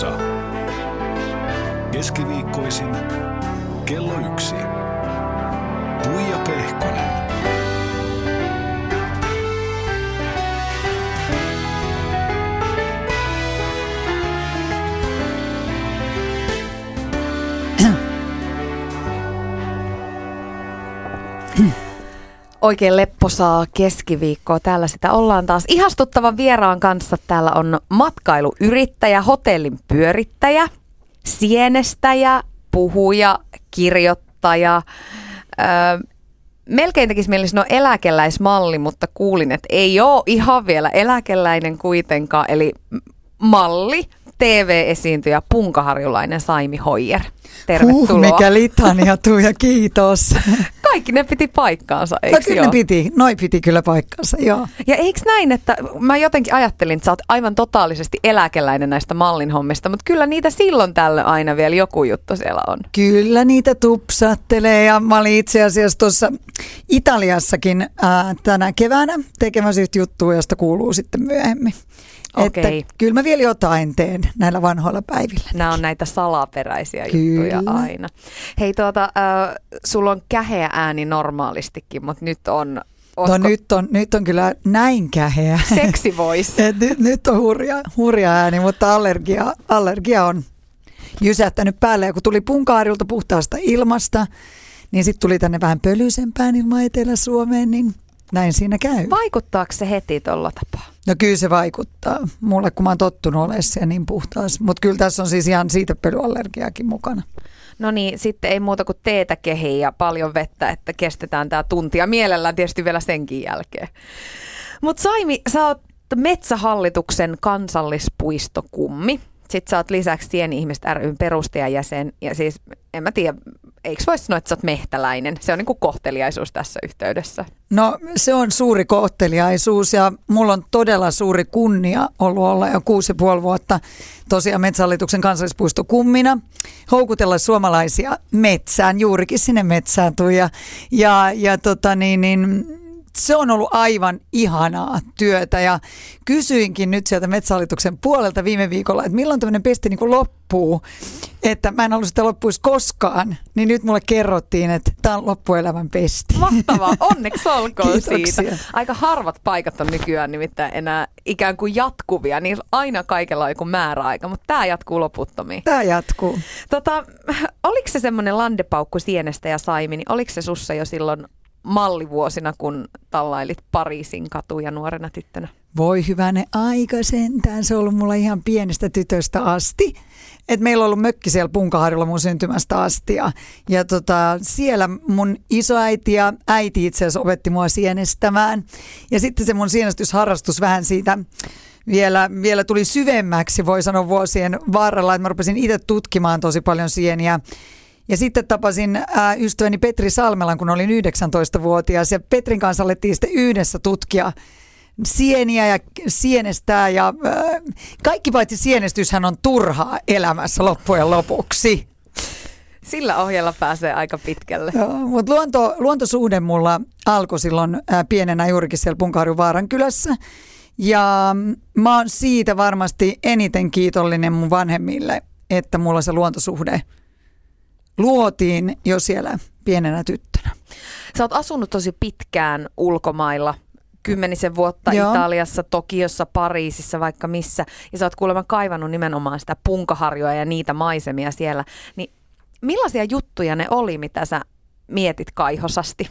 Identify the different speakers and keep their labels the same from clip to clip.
Speaker 1: Lepposa. Keskiviikkoisin kello yksi. Tuija Pehkonen.
Speaker 2: Oikein lepposaa keskiviikkoa. Täällä sitä ollaan taas ihastuttavan vieraan kanssa. Täällä on matkailuyrittäjä, hotellin pyörittäjä, sienestäjä, puhuja, kirjoittaja. Öö, melkein tekisi mieli sanoa eläkeläismalli, mutta kuulin, että ei ole ihan vielä eläkeläinen kuitenkaan. Eli malli, TV-esiintyjä, punkaharjulainen Saimi Hoijer. Tervetuloa.
Speaker 3: Huh, mikä litania, Tuija, kiitos.
Speaker 2: Kaikki ne piti paikkaansa,
Speaker 3: No
Speaker 2: eikö
Speaker 3: kyllä
Speaker 2: joo?
Speaker 3: ne piti, noi piti kyllä paikkansa, joo.
Speaker 2: Ja eikö näin, että mä jotenkin ajattelin, että sä oot aivan totaalisesti eläkeläinen näistä mallin hommista, mutta kyllä niitä silloin tällöin aina vielä joku juttu siellä on.
Speaker 3: Kyllä niitä tupsattelee ja mä olin itse asiassa tuossa Italiassakin ää, tänä keväänä tekemässä yhtä juttua, josta kuuluu sitten myöhemmin.
Speaker 2: Okei.
Speaker 3: Että kyllä mä vielä jotain teen näillä vanhoilla päivillä.
Speaker 2: Nämä on näitä salaperäisiä
Speaker 3: Kyllä.
Speaker 2: juttuja aina. Hei tuota, äh, sulla on käheä ääni normaalistikin, mutta nyt on,
Speaker 3: No
Speaker 2: ootko
Speaker 3: nyt on, nyt on kyllä näin käheä.
Speaker 2: seksi voice.
Speaker 3: Nyt, nyt on hurja, hurja ääni, mutta allergia, allergia on jysähtänyt päälle. Ja kun tuli Punkaarilta puhtaasta ilmasta, niin sitten tuli tänne vähän pölyisempään ilman Etelä-Suomeen, niin näin siinä käy.
Speaker 2: Vaikuttaako se heti tuolla tapaa?
Speaker 3: No kyllä se vaikuttaa. Mulle, kun mä oon tottunut olemaan siellä niin puhtaassa. Mutta kyllä tässä on siis ihan siitä pölyallergiakin mukana.
Speaker 2: No niin, sitten ei muuta kuin teetä kehiin ja paljon vettä, että kestetään tämä tuntia. Mielellään tietysti vielä senkin jälkeen. Mutta Saimi, sä oot Metsähallituksen kansallispuistokummi. Sitten sä oot lisäksi Sieni-ihmiset ryn perustajajäsen. Ja siis, en mä tiedä, eikö voisi sanoa, että sä oot mehtäläinen? Se on niinku kohteliaisuus tässä yhteydessä.
Speaker 3: No se on suuri kohteliaisuus ja mulla on todella suuri kunnia ollut olla jo kuusi puoli vuotta tosiaan Metsähallituksen kansallispuistokummina, houkutella suomalaisia metsään, juurikin sinne metsään Tuija. Ja, ja tota niin, niin, se on ollut aivan ihanaa työtä ja kysyinkin nyt sieltä Metsähallituksen puolelta viime viikolla, että milloin tämmöinen pesti niin kuin loppuu, että mä en halua sitä loppuisi koskaan, niin nyt mulle kerrottiin, että tämä on loppuelämän pesti.
Speaker 2: Mahtavaa, onneksi olkoon
Speaker 3: Kiitoksia.
Speaker 2: siitä. Aika harvat paikat on nykyään nimittäin enää ikään kuin jatkuvia, niin aina kaikella on joku määräaika, mutta tämä jatkuu loputtomiin.
Speaker 3: Tämä jatkuu.
Speaker 2: Tota, oliko se semmoinen landepaukku sienestä ja saimi, niin oliko se sussa jo silloin mallivuosina, kun tallailit Pariisin katuja nuorena tyttönä?
Speaker 3: Voi hyvänen aika sentään, se on ollut mulla ihan pienestä tytöstä asti. Et meillä on ollut mökki siellä Punkaharjulla mun syntymästä asti ja, ja tota, siellä mun isoäiti ja äiti itse asiassa opetti mua sienestämään. Ja sitten se mun sienestysharrastus vähän siitä vielä, vielä tuli syvemmäksi, voi sanoa vuosien varrella, että mä rupesin itse tutkimaan tosi paljon sieniä. Ja sitten tapasin ää, ystäväni Petri Salmelan, kun olin 19-vuotias ja Petrin kanssa alettiin sitten yhdessä tutkia sieniä ja sienestää ja äh, kaikki paitsi sienestyshän on turhaa elämässä loppujen lopuksi.
Speaker 2: Sillä ohjella pääsee aika pitkälle.
Speaker 3: Joo, Mutta luonto, luontosuhde mulla alkoi silloin äh, pienenä juurikin siellä Punkaharjun Vaaran kylässä. Ja mä oon siitä varmasti eniten kiitollinen mun vanhemmille, että mulla se luontosuhde luotiin jo siellä pienenä tyttönä.
Speaker 2: Sä oot asunut tosi pitkään ulkomailla, kymmenisen vuotta
Speaker 3: Joo.
Speaker 2: Italiassa, Tokiossa, Pariisissa, vaikka missä. Ja sä oot kuulemma kaivannut nimenomaan sitä punkaharjoa ja niitä maisemia siellä. Niin millaisia juttuja ne oli, mitä sä mietit kaihosasti?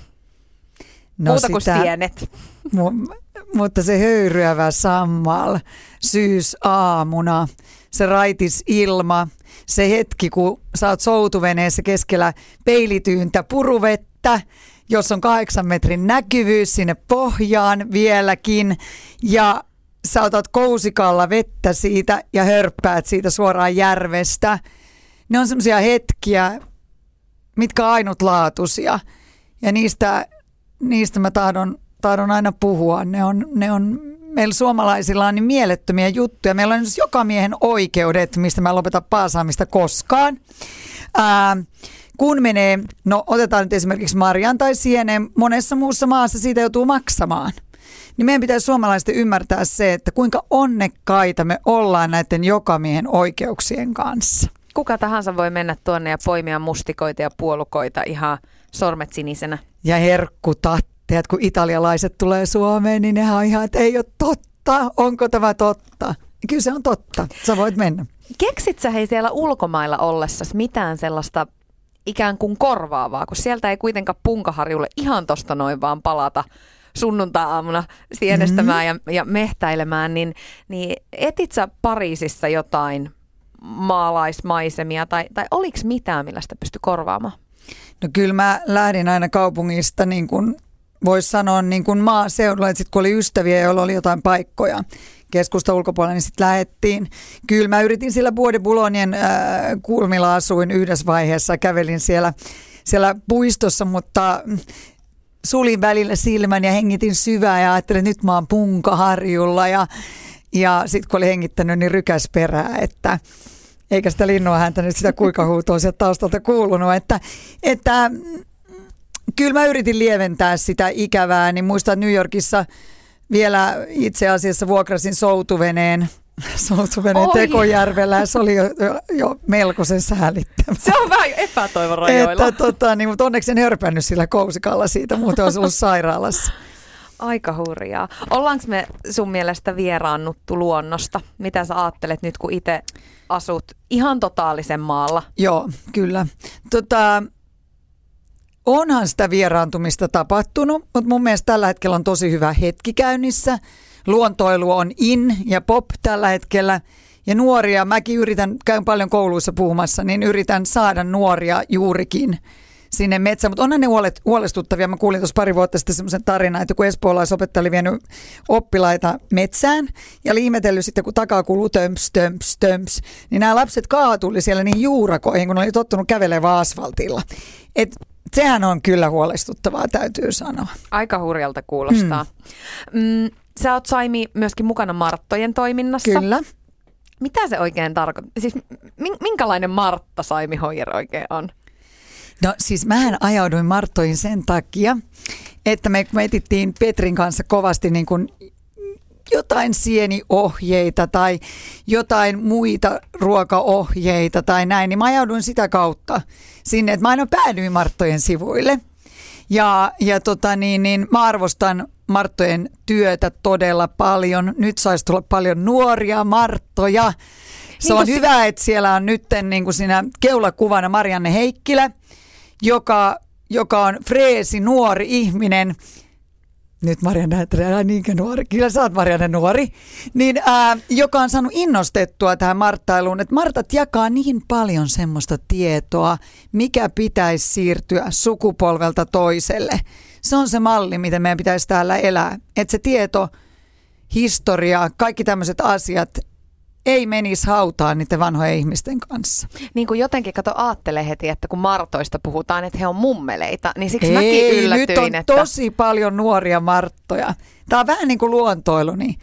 Speaker 2: No Muuta kuin sienet.
Speaker 3: Mu- mutta se höyryävä sammal syysaamuna, se raitis ilma, se hetki, kun sä oot soutuveneessä keskellä peilityyntä puruvettä, jos on kahdeksan metrin näkyvyys sinne pohjaan vieläkin, ja sä otat kousikalla vettä siitä ja hörppäät siitä suoraan järvestä. Ne on semmoisia hetkiä, mitkä on ainutlaatuisia. Ja niistä, niistä mä tahdon, tahdon aina puhua. Ne on, ne on, meillä suomalaisilla on niin mielettömiä juttuja. Meillä on esimerkiksi joka miehen oikeudet, mistä mä en lopeta paasaamista koskaan. Ää, kun menee, no otetaan nyt esimerkiksi marjan tai sienen, monessa muussa maassa siitä joutuu maksamaan. niin meidän pitäisi suomalaisten ymmärtää se, että kuinka onnekkaita me ollaan näiden jokamiehen oikeuksien kanssa.
Speaker 2: Kuka tahansa voi mennä tuonne ja poimia mustikoita ja puolukoita ihan sormet sinisenä.
Speaker 3: Ja herkkutatteet, kun italialaiset tulee Suomeen, niin nehän on ihan, että ei ole totta, onko tämä totta? Kyllä se on totta, sä voit mennä.
Speaker 2: Keksit sä hei siellä ulkomailla ollessas mitään sellaista ikään kuin korvaavaa, kun sieltä ei kuitenkaan punkaharjulle ihan tosta noin vaan palata sunnuntai-aamuna sienestämään mm-hmm. ja, ja mehtäilemään, niin, niin etit sä Pariisissa jotain maalaismaisemia tai, tai oliko mitään, millä sitä pystyi korvaamaan?
Speaker 3: No kyllä mä lähdin aina kaupungista niin kuin voisi sanoa niin kuin maaseudulla, että sitten kun oli ystäviä, joilla oli jotain paikkoja keskusta ulkopuolella, niin sitten lähettiin. Kyllä mä yritin sillä Buode Bulonien äh, kulmilla asuin yhdessä vaiheessa, kävelin siellä, siellä puistossa, mutta sulin välillä silmän ja hengitin syvää ja ajattelin, että nyt mä oon punkaharjulla ja, ja sitten kun oli hengittänyt, niin rykäs perää, että eikä sitä linnua häntä nyt sitä kuikahuutoa sieltä taustalta kuulunut, että, että kyllä mä yritin lieventää sitä ikävää, niin muistan, New Yorkissa vielä itse asiassa vuokrasin soutuveneen soutuveneen Oi. Tekojärvellä se oli jo, jo, jo melkoisen säälittävä.
Speaker 2: Se on vähän epätoivon rajoilla.
Speaker 3: Että, tota, niin, mutta onneksi en hörpännyt sillä kousikalla siitä, muuten olisi ollut sairaalassa.
Speaker 2: Aika hurjaa. Ollaanko me sun mielestä vieraannuttu luonnosta? Mitä sä ajattelet nyt, kun itse asut ihan totaalisen maalla?
Speaker 3: Joo, kyllä. Tota, onhan sitä vieraantumista tapahtunut, mutta mun mielestä tällä hetkellä on tosi hyvä hetki käynnissä. Luontoilu on in ja pop tällä hetkellä. Ja nuoria, mäkin yritän, käyn paljon kouluissa puhumassa, niin yritän saada nuoria juurikin sinne metsään. Mutta onhan ne huolestuttavia. Mä kuulin tuossa pari vuotta sitten semmoisen tarinan, että kun espoolaisopettaja oli vienyt oppilaita metsään ja liimetellyt sitten, kun takaa kuuluu tömps, tömps, tömps, niin nämä lapset kaatuli siellä niin juurakoihin, kun ne oli tottunut kävelevään asfaltilla. Et sehän on kyllä huolestuttavaa, täytyy sanoa.
Speaker 2: Aika hurjalta kuulostaa. Mm. Mm, sä oot Saimi myöskin mukana Marttojen toiminnassa.
Speaker 3: Kyllä.
Speaker 2: Mitä se oikein tarkoittaa? Siis minkälainen Martta Saimi Hoijer oikein on?
Speaker 3: No siis mähän ajauduin Marttoihin sen takia, että me, me etittiin Petrin kanssa kovasti niin kuin jotain sieniohjeita tai jotain muita ruokaohjeita tai näin, niin mä ajauduin sitä kautta sinne, että mä aina päädyin Marttojen sivuille. Ja, ja tota niin, niin mä arvostan Marttojen työtä todella paljon. Nyt saisi tulla paljon nuoria Marttoja. Se niin on hyvä, että siellä on nyt niin kuin siinä keulakuvana Marianne Heikkilä, joka, joka on freesi nuori ihminen – nyt Marianne näyttelee, niinkö nuori, kyllä sä oot Marianne nuori, niin ää, joka on saanut innostettua tähän Marttailuun, että Martat jakaa niin paljon semmoista tietoa, mikä pitäisi siirtyä sukupolvelta toiselle. Se on se malli, miten meidän pitäisi täällä elää, että se tieto, historia, kaikki tämmöiset asiat ei menisi hautaan niiden vanhojen ihmisten kanssa.
Speaker 2: Niin kuin jotenkin, kato, aattele heti, että kun Martoista puhutaan, että he on mummeleita, niin siksi
Speaker 3: ei,
Speaker 2: mäkin yllätyin,
Speaker 3: nyt on
Speaker 2: että...
Speaker 3: tosi paljon nuoria Marttoja. Tämä on vähän niin kuin luontoilu, niin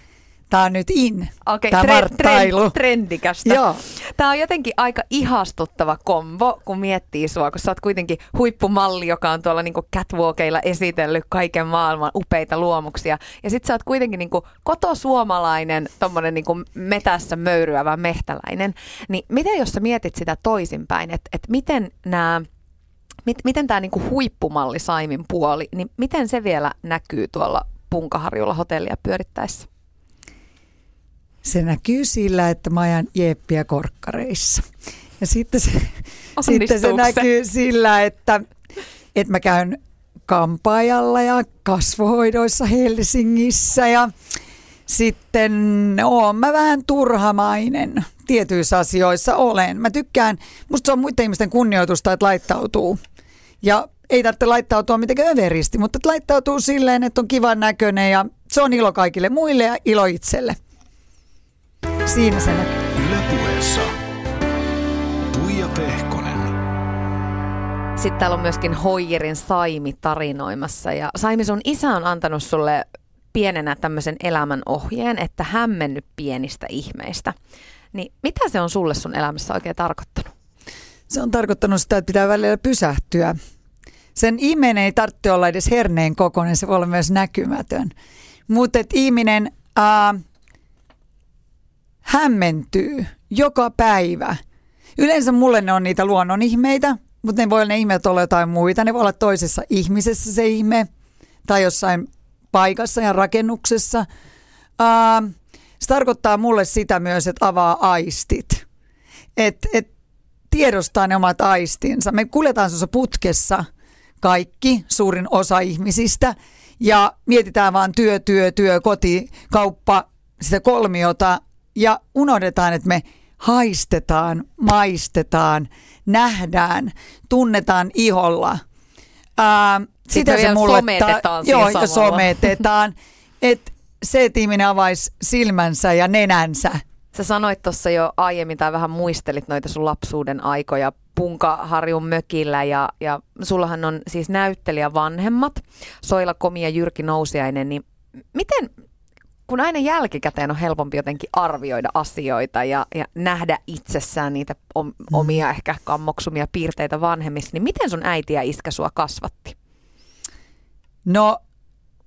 Speaker 3: Tämä on nyt in,
Speaker 2: okay,
Speaker 3: tämä
Speaker 2: tre-
Speaker 3: marttailu.
Speaker 2: Trend, trendikästä.
Speaker 3: Joo.
Speaker 2: Tämä on jotenkin aika ihastuttava kombo, kun miettii sua, kun sä oot kuitenkin huippumalli, joka on tuolla niinku catwalkeilla esitellyt kaiken maailman upeita luomuksia. Ja sit sä oot kuitenkin niinku kotosuomalainen, tommonen niinku metässä möyryävä mehtäläinen. Niin miten jos sä mietit sitä toisinpäin, että et miten nämä mit, miten tämä niinku huippumalli Saimin puoli, niin miten se vielä näkyy tuolla Punkaharjulla hotellia pyörittäessä?
Speaker 3: Se näkyy sillä, että mä ajan jeppiä korkkareissa. Ja sitten se, sitten se näkyy sillä, että, että mä käyn kampaajalla ja kasvohoidoissa Helsingissä ja sitten oon mä vähän turhamainen tietyissä asioissa olen. Mä tykkään, musta se on muiden ihmisten kunnioitusta, että laittautuu. Ja ei tarvitse laittautua mitenkään överisti, mutta laittautuu silleen, että on kivan näköinen ja se on ilo kaikille muille ja ilo itselle. Siinä se näkyy.
Speaker 1: Ylepuheessa Tuija Pehkonen.
Speaker 2: Sitten täällä on myöskin Hoijerin Saimi tarinoimassa. Ja Saimi, sun isä on antanut sulle pienenä tämmöisen elämän ohjeen, että hämmennyt pienistä ihmeistä. Niin mitä se on sulle sun elämässä oikein tarkoittanut?
Speaker 3: Se on tarkoittanut sitä, että pitää välillä pysähtyä. Sen ihmeen ei tarvitse olla edes herneen kokoinen, se voi olla myös näkymätön. mutta ihminen ää, hämmentyy joka päivä. Yleensä mulle ne on niitä luonnonihmeitä, mutta ne voi olla ne ihmeet olla jotain muita. Ne voi olla toisessa ihmisessä se ihme tai jossain paikassa ja rakennuksessa. Ää, se tarkoittaa mulle sitä myös, että avaa aistit. Että et tiedostaa ne omat aistinsa. Me kuljetaan tuossa putkessa kaikki, suurin osa ihmisistä, ja mietitään vaan työ, työ, työ, koti, kauppa, sitä kolmiota, ja unohdetaan, että me haistetaan, maistetaan, nähdään, tunnetaan iholla. Ää,
Speaker 2: sitä se mulle sometetaan ta-
Speaker 3: Joo, ja sometetaan. että se, että ihminen avaisi silmänsä ja nenänsä.
Speaker 2: Sä sanoit tuossa jo aiemmin tai vähän muistelit noita sun lapsuuden aikoja Punkaharjun mökillä ja, ja sullahan on siis näyttelijä vanhemmat, Soila Komi ja Jyrki Nousiainen, niin miten, kun aina jälkikäteen on helpompi jotenkin arvioida asioita ja, ja nähdä itsessään niitä mm. omia ehkä kammoksumia piirteitä vanhemmissa, niin miten sun äiti ja iskä sua kasvatti?
Speaker 3: No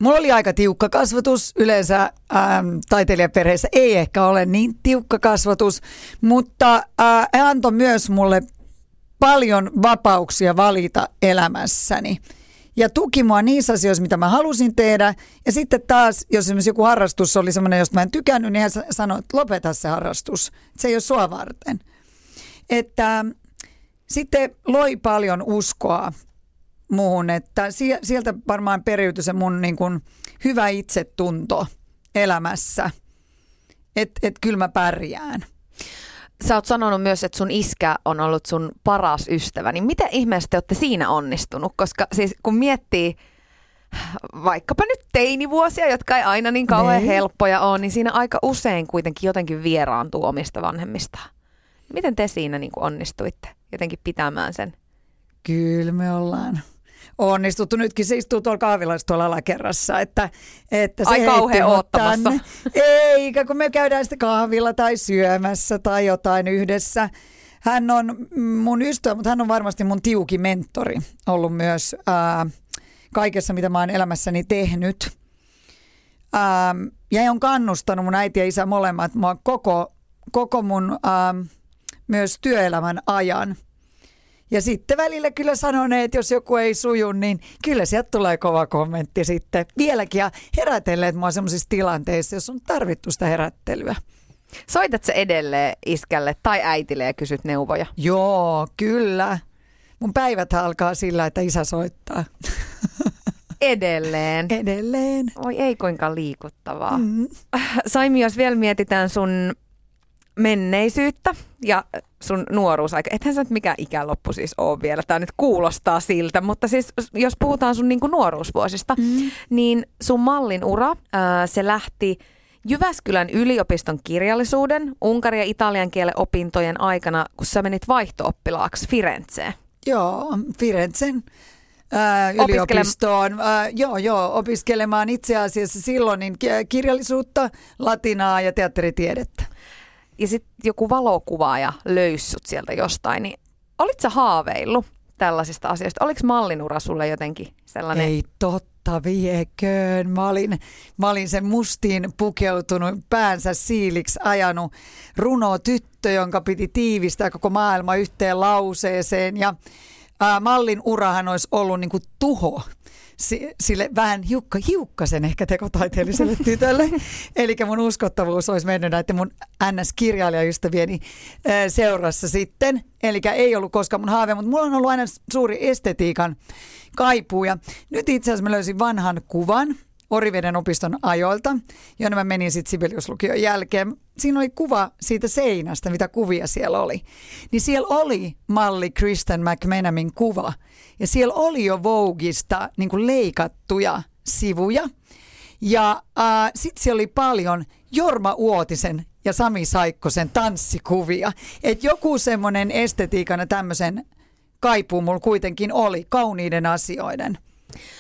Speaker 3: Mulla oli aika tiukka kasvatus. Yleensä ähm, taiteilijaperheessä ei ehkä ole niin tiukka kasvatus, mutta äh, antoi myös mulle paljon vapauksia valita elämässäni. Ja tuki mua niissä asioissa, mitä mä halusin tehdä. Ja sitten taas, jos esimerkiksi joku harrastus oli semmoinen, josta mä en tykännyt, niin hän sanoi, että lopeta se harrastus. Se ei ole sua varten. Että sitten loi paljon uskoa muuhun, että sieltä varmaan periytyi se mun niin kuin hyvä itsetunto elämässä, että et kyllä mä pärjään.
Speaker 2: Sä oot sanonut myös, että sun iskä on ollut sun paras ystävä, niin miten ihmeessä te olette siinä onnistunut? Koska siis kun miettii vaikkapa nyt teinivuosia, jotka ei aina niin kauhean niin. helppoja ole, niin siinä aika usein kuitenkin jotenkin vieraantuu omista vanhemmistaan. Miten te siinä niin kuin onnistuitte jotenkin pitämään sen?
Speaker 3: Kyllä me ollaan onnistuttu. Nytkin se istuu tuolla kahvilassa tuolla alakerrassa. Että, että se
Speaker 2: Ai kauhean oottamassa.
Speaker 3: Eikä, kun me käydään sitten kahvilla tai syömässä tai jotain yhdessä. Hän on mun ystävä, mutta hän on varmasti mun tiuki mentori ollut myös ää, kaikessa, mitä mä oon elämässäni tehnyt. Ää, ja on kannustanut mun äiti ja isä molemmat mua koko, koko mun ää, myös työelämän ajan – ja sitten välillä kyllä sanoneet, että jos joku ei suju, niin kyllä sieltä tulee kova kommentti sitten. Vieläkin ja herätelleet mua sellaisissa tilanteissa, jos on tarvittu sitä herättelyä.
Speaker 2: Soitat se edelleen iskälle tai äitille ja kysyt neuvoja?
Speaker 3: Joo, kyllä. Mun päivät alkaa sillä, että isä soittaa.
Speaker 2: Edelleen.
Speaker 3: Edelleen.
Speaker 2: Oi ei kuinka liikuttavaa. Mm-hmm. Saimi, jos vielä mietitään sun menneisyyttä ja sun nuoruusaika. Ethän sä nyt mikä ikäloppu siis ole vielä. Tämä nyt kuulostaa siltä, mutta siis jos puhutaan sun niinku nuoruusvuosista, mm. niin sun mallin ura, ää, se lähti Jyväskylän yliopiston kirjallisuuden, unkari- ja italian kielen opintojen aikana, kun sä menit vaihtooppilaaksi Firenzeen.
Speaker 3: Joo, Firenzen ää, yliopistoon. Ää, joo, joo, opiskelemaan itse asiassa silloin niin kirjallisuutta, latinaa ja teatteritiedettä
Speaker 2: ja sitten joku valokuvaaja löyssyt sieltä jostain, niin olit sä haaveillut tällaisista asioista? Oliko mallinura sulle jotenkin sellainen?
Speaker 3: Ei totta vieköön. Mä olin, mä olin sen mustiin pukeutunut, päänsä siiliksi ajanut runo tyttö, jonka piti tiivistää koko maailma yhteen lauseeseen. Ja ää, mallin urahan olisi ollut niin kuin tuho sille vähän hiukka, hiukkasen ehkä tekotaiteelliselle tytölle. Eli mun uskottavuus olisi mennyt näiden mun NS-kirjailijaystävieni seurassa sitten. Eli ei ollut koskaan mun haave, mutta mulla on ollut aina suuri estetiikan kaipuu. Ja nyt itse asiassa mä löysin vanhan kuvan – Oriveden opiston ajoilta, jonne mä menin sitten Sibeliuslukion jälkeen. Siinä oli kuva siitä seinästä, mitä kuvia siellä oli. Niin siellä oli malli Kristen McMenamin kuva. Ja siellä oli jo Vogueista niin leikattuja sivuja. Ja äh, sitten siellä oli paljon Jorma Uotisen ja Sami Saikkosen tanssikuvia. Että joku semmoinen estetiikan ja tämmöisen kaipuu mulla kuitenkin oli, kauniiden asioiden –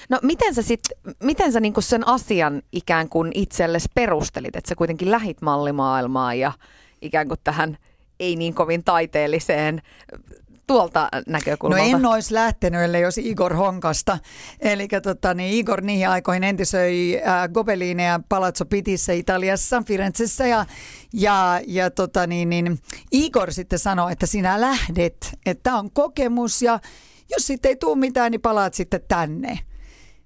Speaker 2: No miten sä, sit, miten sä niinku sen asian ikään kuin itsellesi perustelit, että sä kuitenkin lähit mallimaailmaan ja ikään kuin tähän ei niin kovin taiteelliseen tuolta
Speaker 3: No
Speaker 2: näkökulmalta?
Speaker 3: en olisi lähtenyt, ellei olisi Igor Honkasta. Eli tota, niin Igor niihin aikoihin entisöi äh, Gobelineja Palazzo Pitissä Italiassa, Firenzessä. Ja, ja, ja tota, niin, niin, Igor sitten sanoi, että sinä lähdet, että on kokemus ja jos sitten ei tule mitään, niin palaat sitten tänne.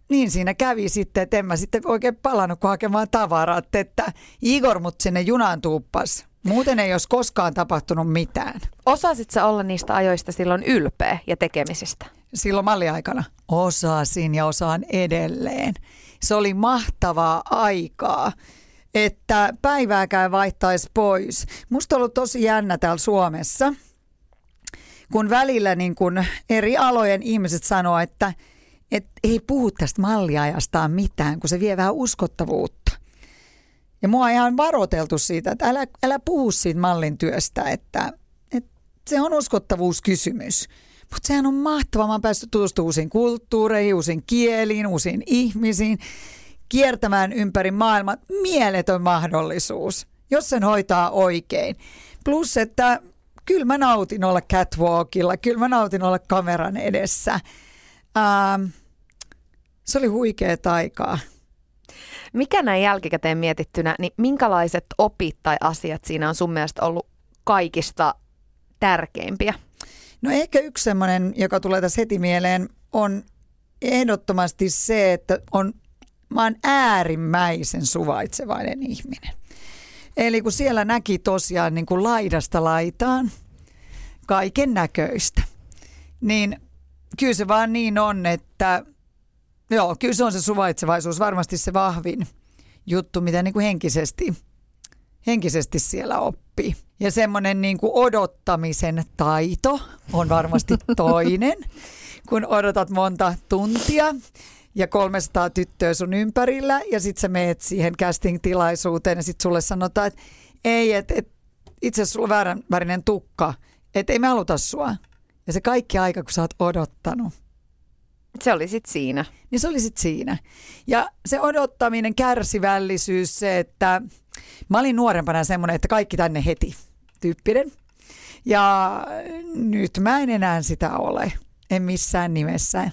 Speaker 3: Niin siinä kävi sitten, että en mä sitten oikein palannut kun hakemaan tavarat, että Igor mut sinne junaan tuuppas. Muuten ei olisi koskaan tapahtunut mitään.
Speaker 2: Osasit sä olla niistä ajoista silloin ylpeä ja tekemisistä?
Speaker 3: silloin malliaikana? Osasin ja osaan edelleen. Se oli mahtavaa aikaa, että päivääkään vaihtaisi pois. Musta on ollut tosi jännä täällä Suomessa, kun välillä niin kun eri alojen ihmiset sanoo, että, että ei puhu tästä malliajastaan mitään, kun se vie vähän uskottavuutta. Ja mua on ihan varoteltu siitä, että älä, älä puhu siitä mallin työstä, että, että se on uskottavuuskysymys. Mutta sehän on mahtavaa. Mä oon päässyt tutustumaan uusiin kulttuureihin, uusiin kieliin, uusiin ihmisiin, kiertämään ympäri maailmaa. Mieletön mahdollisuus, jos sen hoitaa oikein. Plus, että kyllä mä nautin olla catwalkilla, kyllä mä nautin olla kameran edessä. Ähm, se oli huikea aikaa.
Speaker 2: Mikä näin jälkikäteen mietittynä, niin minkälaiset opit tai asiat siinä on sun mielestä ollut kaikista tärkeimpiä?
Speaker 3: No ehkä yksi semmoinen, joka tulee tässä heti mieleen, on ehdottomasti se, että on, mä oon äärimmäisen suvaitsevainen ihminen. Eli kun siellä näki tosiaan niin kuin laidasta laitaan kaiken näköistä, niin kyllä se vaan niin on, että joo, kyllä se on se suvaitsevaisuus varmasti se vahvin juttu, mitä niin kuin henkisesti, henkisesti siellä oppii. Ja semmoinen niin kuin odottamisen taito on varmasti toinen, kun odotat monta tuntia ja 300 tyttöä sun ympärillä ja sit sä meet siihen casting-tilaisuuteen ja sit sulle sanotaan, että ei, että et, itse asiassa sulla on väärän värinen tukka, että ei me haluta sua. Ja se kaikki aika, kun sä oot odottanut,
Speaker 2: Se oli sitten siinä.
Speaker 3: niin se oli sit siinä. Ja se odottaminen, kärsivällisyys, se, että mä olin nuorempana semmoinen, että kaikki tänne heti tyyppinen. Ja nyt mä en enää sitä ole, en missään nimessä.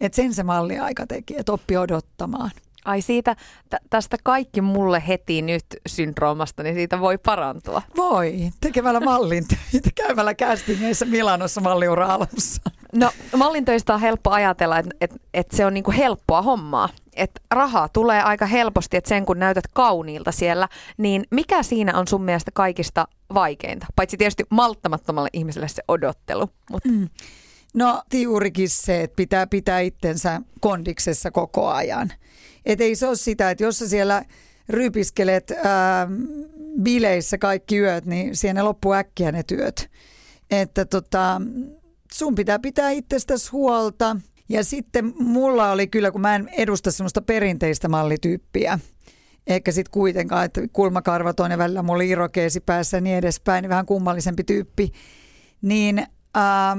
Speaker 3: Et sen se malliaika teki, että oppi odottamaan.
Speaker 2: Ai siitä, tä- tästä kaikki mulle heti nyt syndroomasta, niin siitä voi parantua.
Speaker 3: Voi, tekemällä mallin töitä, käymällä castingeissa Milanossa malliura alussa.
Speaker 2: No mallintöistä on helppo ajatella, että et, et se on niinku helppoa hommaa. Että rahaa tulee aika helposti, että sen kun näytät kauniilta siellä, niin mikä siinä on sun mielestä kaikista vaikeinta? Paitsi tietysti malttamattomalle ihmiselle se odottelu. Mutta
Speaker 3: Mm. No juurikin se, että pitää pitää itsensä kondiksessa koko ajan. Et ei se ole sitä, että jos sä siellä rypiskelet ää, bileissä kaikki yöt, niin siinä loppuu äkkiä ne työt. Että tota, sun pitää pitää itsestäsi huolta. Ja sitten mulla oli kyllä, kun mä en edusta semmoista perinteistä mallityyppiä, eikä sitten kuitenkaan, että kulmakarvat on ja välillä mulla oli irokeesi päässä ja niin edespäin, niin vähän kummallisempi tyyppi, niin ää,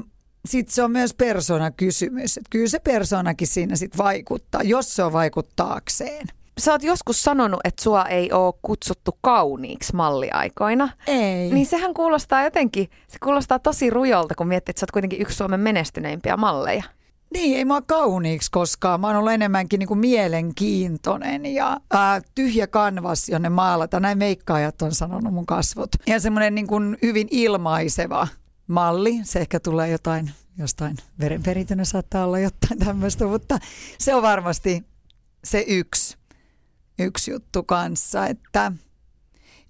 Speaker 3: sitten se on myös persoonakysymys. Että kyllä se persoonakin siinä sitten vaikuttaa, jos se on vaikuttaakseen.
Speaker 2: sä oot joskus sanonut, että sua ei ole kutsuttu kauniiksi malliaikoina.
Speaker 3: Ei.
Speaker 2: Niin sehän kuulostaa jotenkin, se kuulostaa tosi rujolta, kun miettii, että sä oot kuitenkin yksi Suomen menestyneimpiä malleja.
Speaker 3: Niin, ei mua kauniiksi koskaan. Mä oon ollut enemmänkin niinku mielenkiintoinen ja ää, tyhjä kanvas, jonne maalata. Näin meikkaajat on sanonut mun kasvot. Ja semmoinen niinku hyvin ilmaiseva malli. Se ehkä tulee jotain, jostain verenperintönä saattaa olla jotain tämmöistä, mutta se on varmasti se yksi, yksi juttu kanssa, että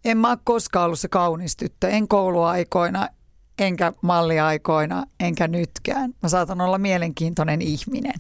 Speaker 3: en mä ole koskaan ollut se kaunis tyttö, en kouluaikoina, enkä malliaikoina, enkä nytkään. Mä saatan olla mielenkiintoinen ihminen.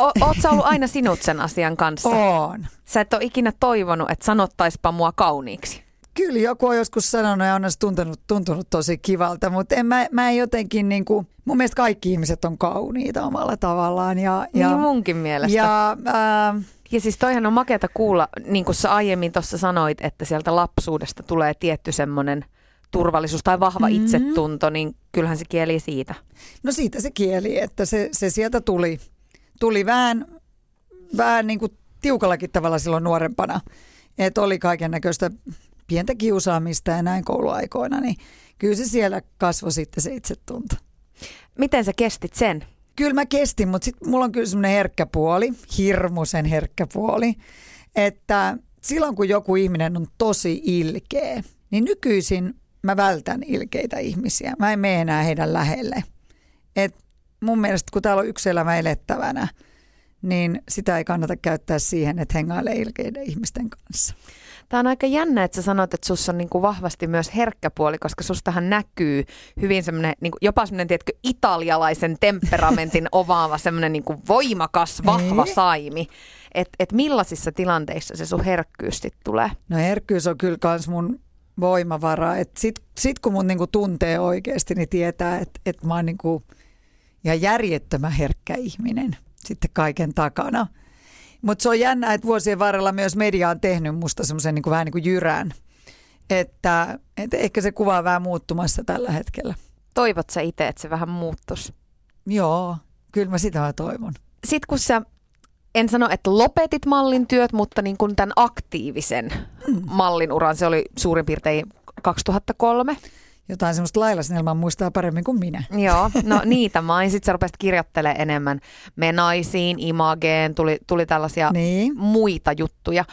Speaker 2: O- sä ollut aina sinut sen asian kanssa?
Speaker 3: On.
Speaker 2: Sä et ole ikinä toivonut, että sanottaispa mua kauniiksi.
Speaker 3: Kyllä joku on joskus sanonut ja on tuntunut, tuntunut tosi kivalta, mutta en, mä, mä en jotenkin niin kuin, mun mielestä kaikki ihmiset on kauniita omalla tavallaan. Ja, ja,
Speaker 2: niin munkin mielestä.
Speaker 3: ja ää,
Speaker 2: Ja siis toihan on makeata kuulla, niin kuin sä aiemmin tuossa sanoit, että sieltä lapsuudesta tulee tietty semmoinen turvallisuus tai vahva
Speaker 3: Mhm.
Speaker 2: mm-hmm. itsetunto, niin kyllähän se kieli siitä.
Speaker 3: no siitä se kieli, että se, se sieltä tuli, tuli vähän, vähän niin kuin tiukallakin tavalla silloin nuorempana. Että oli kaiken näköistä pientä kiusaamista ja näin kouluaikoina, niin kyllä se siellä kasvoi sitten se itsetunto.
Speaker 2: Miten sä kestit sen?
Speaker 3: Kyllä mä kestin, mutta sitten mulla on kyllä semmoinen herkkä puoli, hirmuisen herkkä puoli, että silloin kun joku ihminen on tosi ilkeä, niin nykyisin mä vältän ilkeitä ihmisiä. Mä en mene enää heidän lähelle. Et mun mielestä kun täällä on yksi elämä elettävänä, niin sitä ei kannata käyttää siihen, että hengailee ilkeiden ihmisten kanssa.
Speaker 2: Tämä on aika jännä, että sä sanoit, että sus on niin kuin vahvasti myös herkkä puoli, koska sustahan näkyy hyvin semmoinen, niin kuin jopa semmoinen, tiedätkö, italialaisen temperamentin omaava semmoinen niin kuin voimakas, vahva
Speaker 3: Niin.
Speaker 2: saimi. Että et millaisissa tilanteissa se sun herkkyys sit tulee?
Speaker 3: No herkkyys on kyllä kans mun voimavara. Et sit, sit kun mun niinku tuntee oikeasti, niin tietää, että et mä oon niinku ihan järjettömän herkkä ihminen sitten kaiken takana. Mutta se on jännä, että vuosien varrella myös media on tehnyt musta semmoisen niinku vähän niin kuin jyrän. Että, että ehkä se kuva on vähän muuttumassa tällä hetkellä.
Speaker 2: Toivot sä itse, että se vähän muuttuisi?
Speaker 3: Joo, kyllä mä sitä mä toivon.
Speaker 2: Sitten kun sä, en sano, että lopetit mallin työt, mutta niin kuin tämän aktiivisen mallin uran, se oli suurin piirtein 2003.
Speaker 3: Jotain semmoista Laila Snellman muistaa paremmin kuin minä.
Speaker 2: Joo, no niitä main. Sitten sä rupesit kirjoittelemaan enemmän menaisiin, imageen, tuli, tuli tällaisia
Speaker 3: Niin.
Speaker 2: muita juttuja.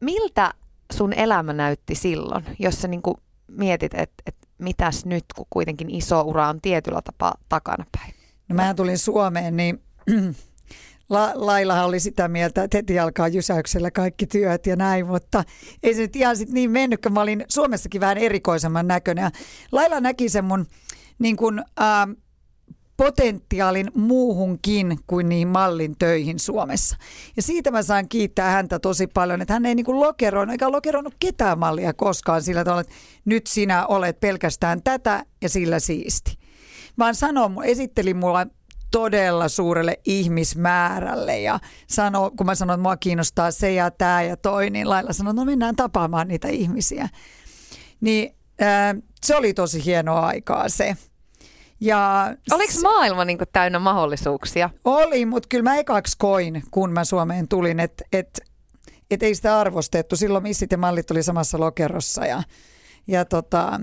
Speaker 2: Miltä sun elämä näytti silloin, jos sä niinku mietit, että et mitäs nyt, kun kuitenkin iso ura on tietyllä tapaa takanapäin?
Speaker 3: No mä tulin Suomeen, niin La- Lailahan oli sitä mieltä, että heti alkaa jysäyksellä kaikki työt ja näin, mutta ei se nyt ihan sit niin mennyt, kun mä olin Suomessakin vähän erikoisemman näköinen. Laila näki sen mun niin kun, ää, potentiaalin muuhunkin kuin niihin mallin töihin Suomessa. Ja siitä mä saan kiittää häntä tosi paljon, että hän ei niin kuin lokeroinut, eikä lokeroinut ketään mallia koskaan sillä tavalla, että nyt sinä olet pelkästään tätä ja sillä siisti. Vaan sanoi, esitteli mulla todella suurelle ihmismäärälle ja sano, kun mä sanoin, että mua kiinnostaa se ja tämä ja toi, niin Laila sanoi, no mennään tapaamaan niitä ihmisiä. Niin ää, se oli tosi hienoa aikaa se. Ja
Speaker 2: Oliko maailma niinku täynnä mahdollisuuksia?
Speaker 3: oli, mutta kyllä mä ekaksi koin, kun mä Suomeen tulin, että et, et ei sitä arvostettu. Silloin missit ja mallit oli samassa lokerossa ja, ja, tota,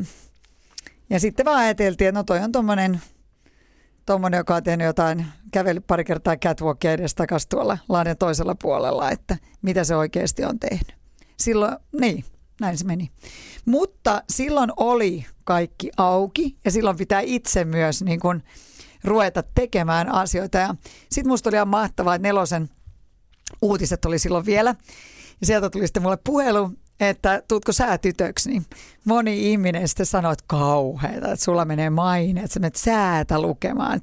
Speaker 3: ja sitten vaan ajateltiin, että no toi on tommonen, tommonen, joka on tehnyt jotain, kävellyt pari kertaa catwalkia edes takas tuolla laaden toisella puolella, että mitä se oikeasti on tehnyt. Silloin, niin, näin se meni. Mutta silloin oli kaikki auki ja silloin pitää itse myös niin kuin ruveta tekemään asioita. Ja sitten musta oli ihan mahtavaa, että nelosen uutiset oli silloin vielä. Ja sieltä tuli sitten mulle puhelu, että tuutko sä tytöksi, niin moni ihminen sitten sanoi, että kauheeta, että sulla menee maine, että sä menet säätä lukemaan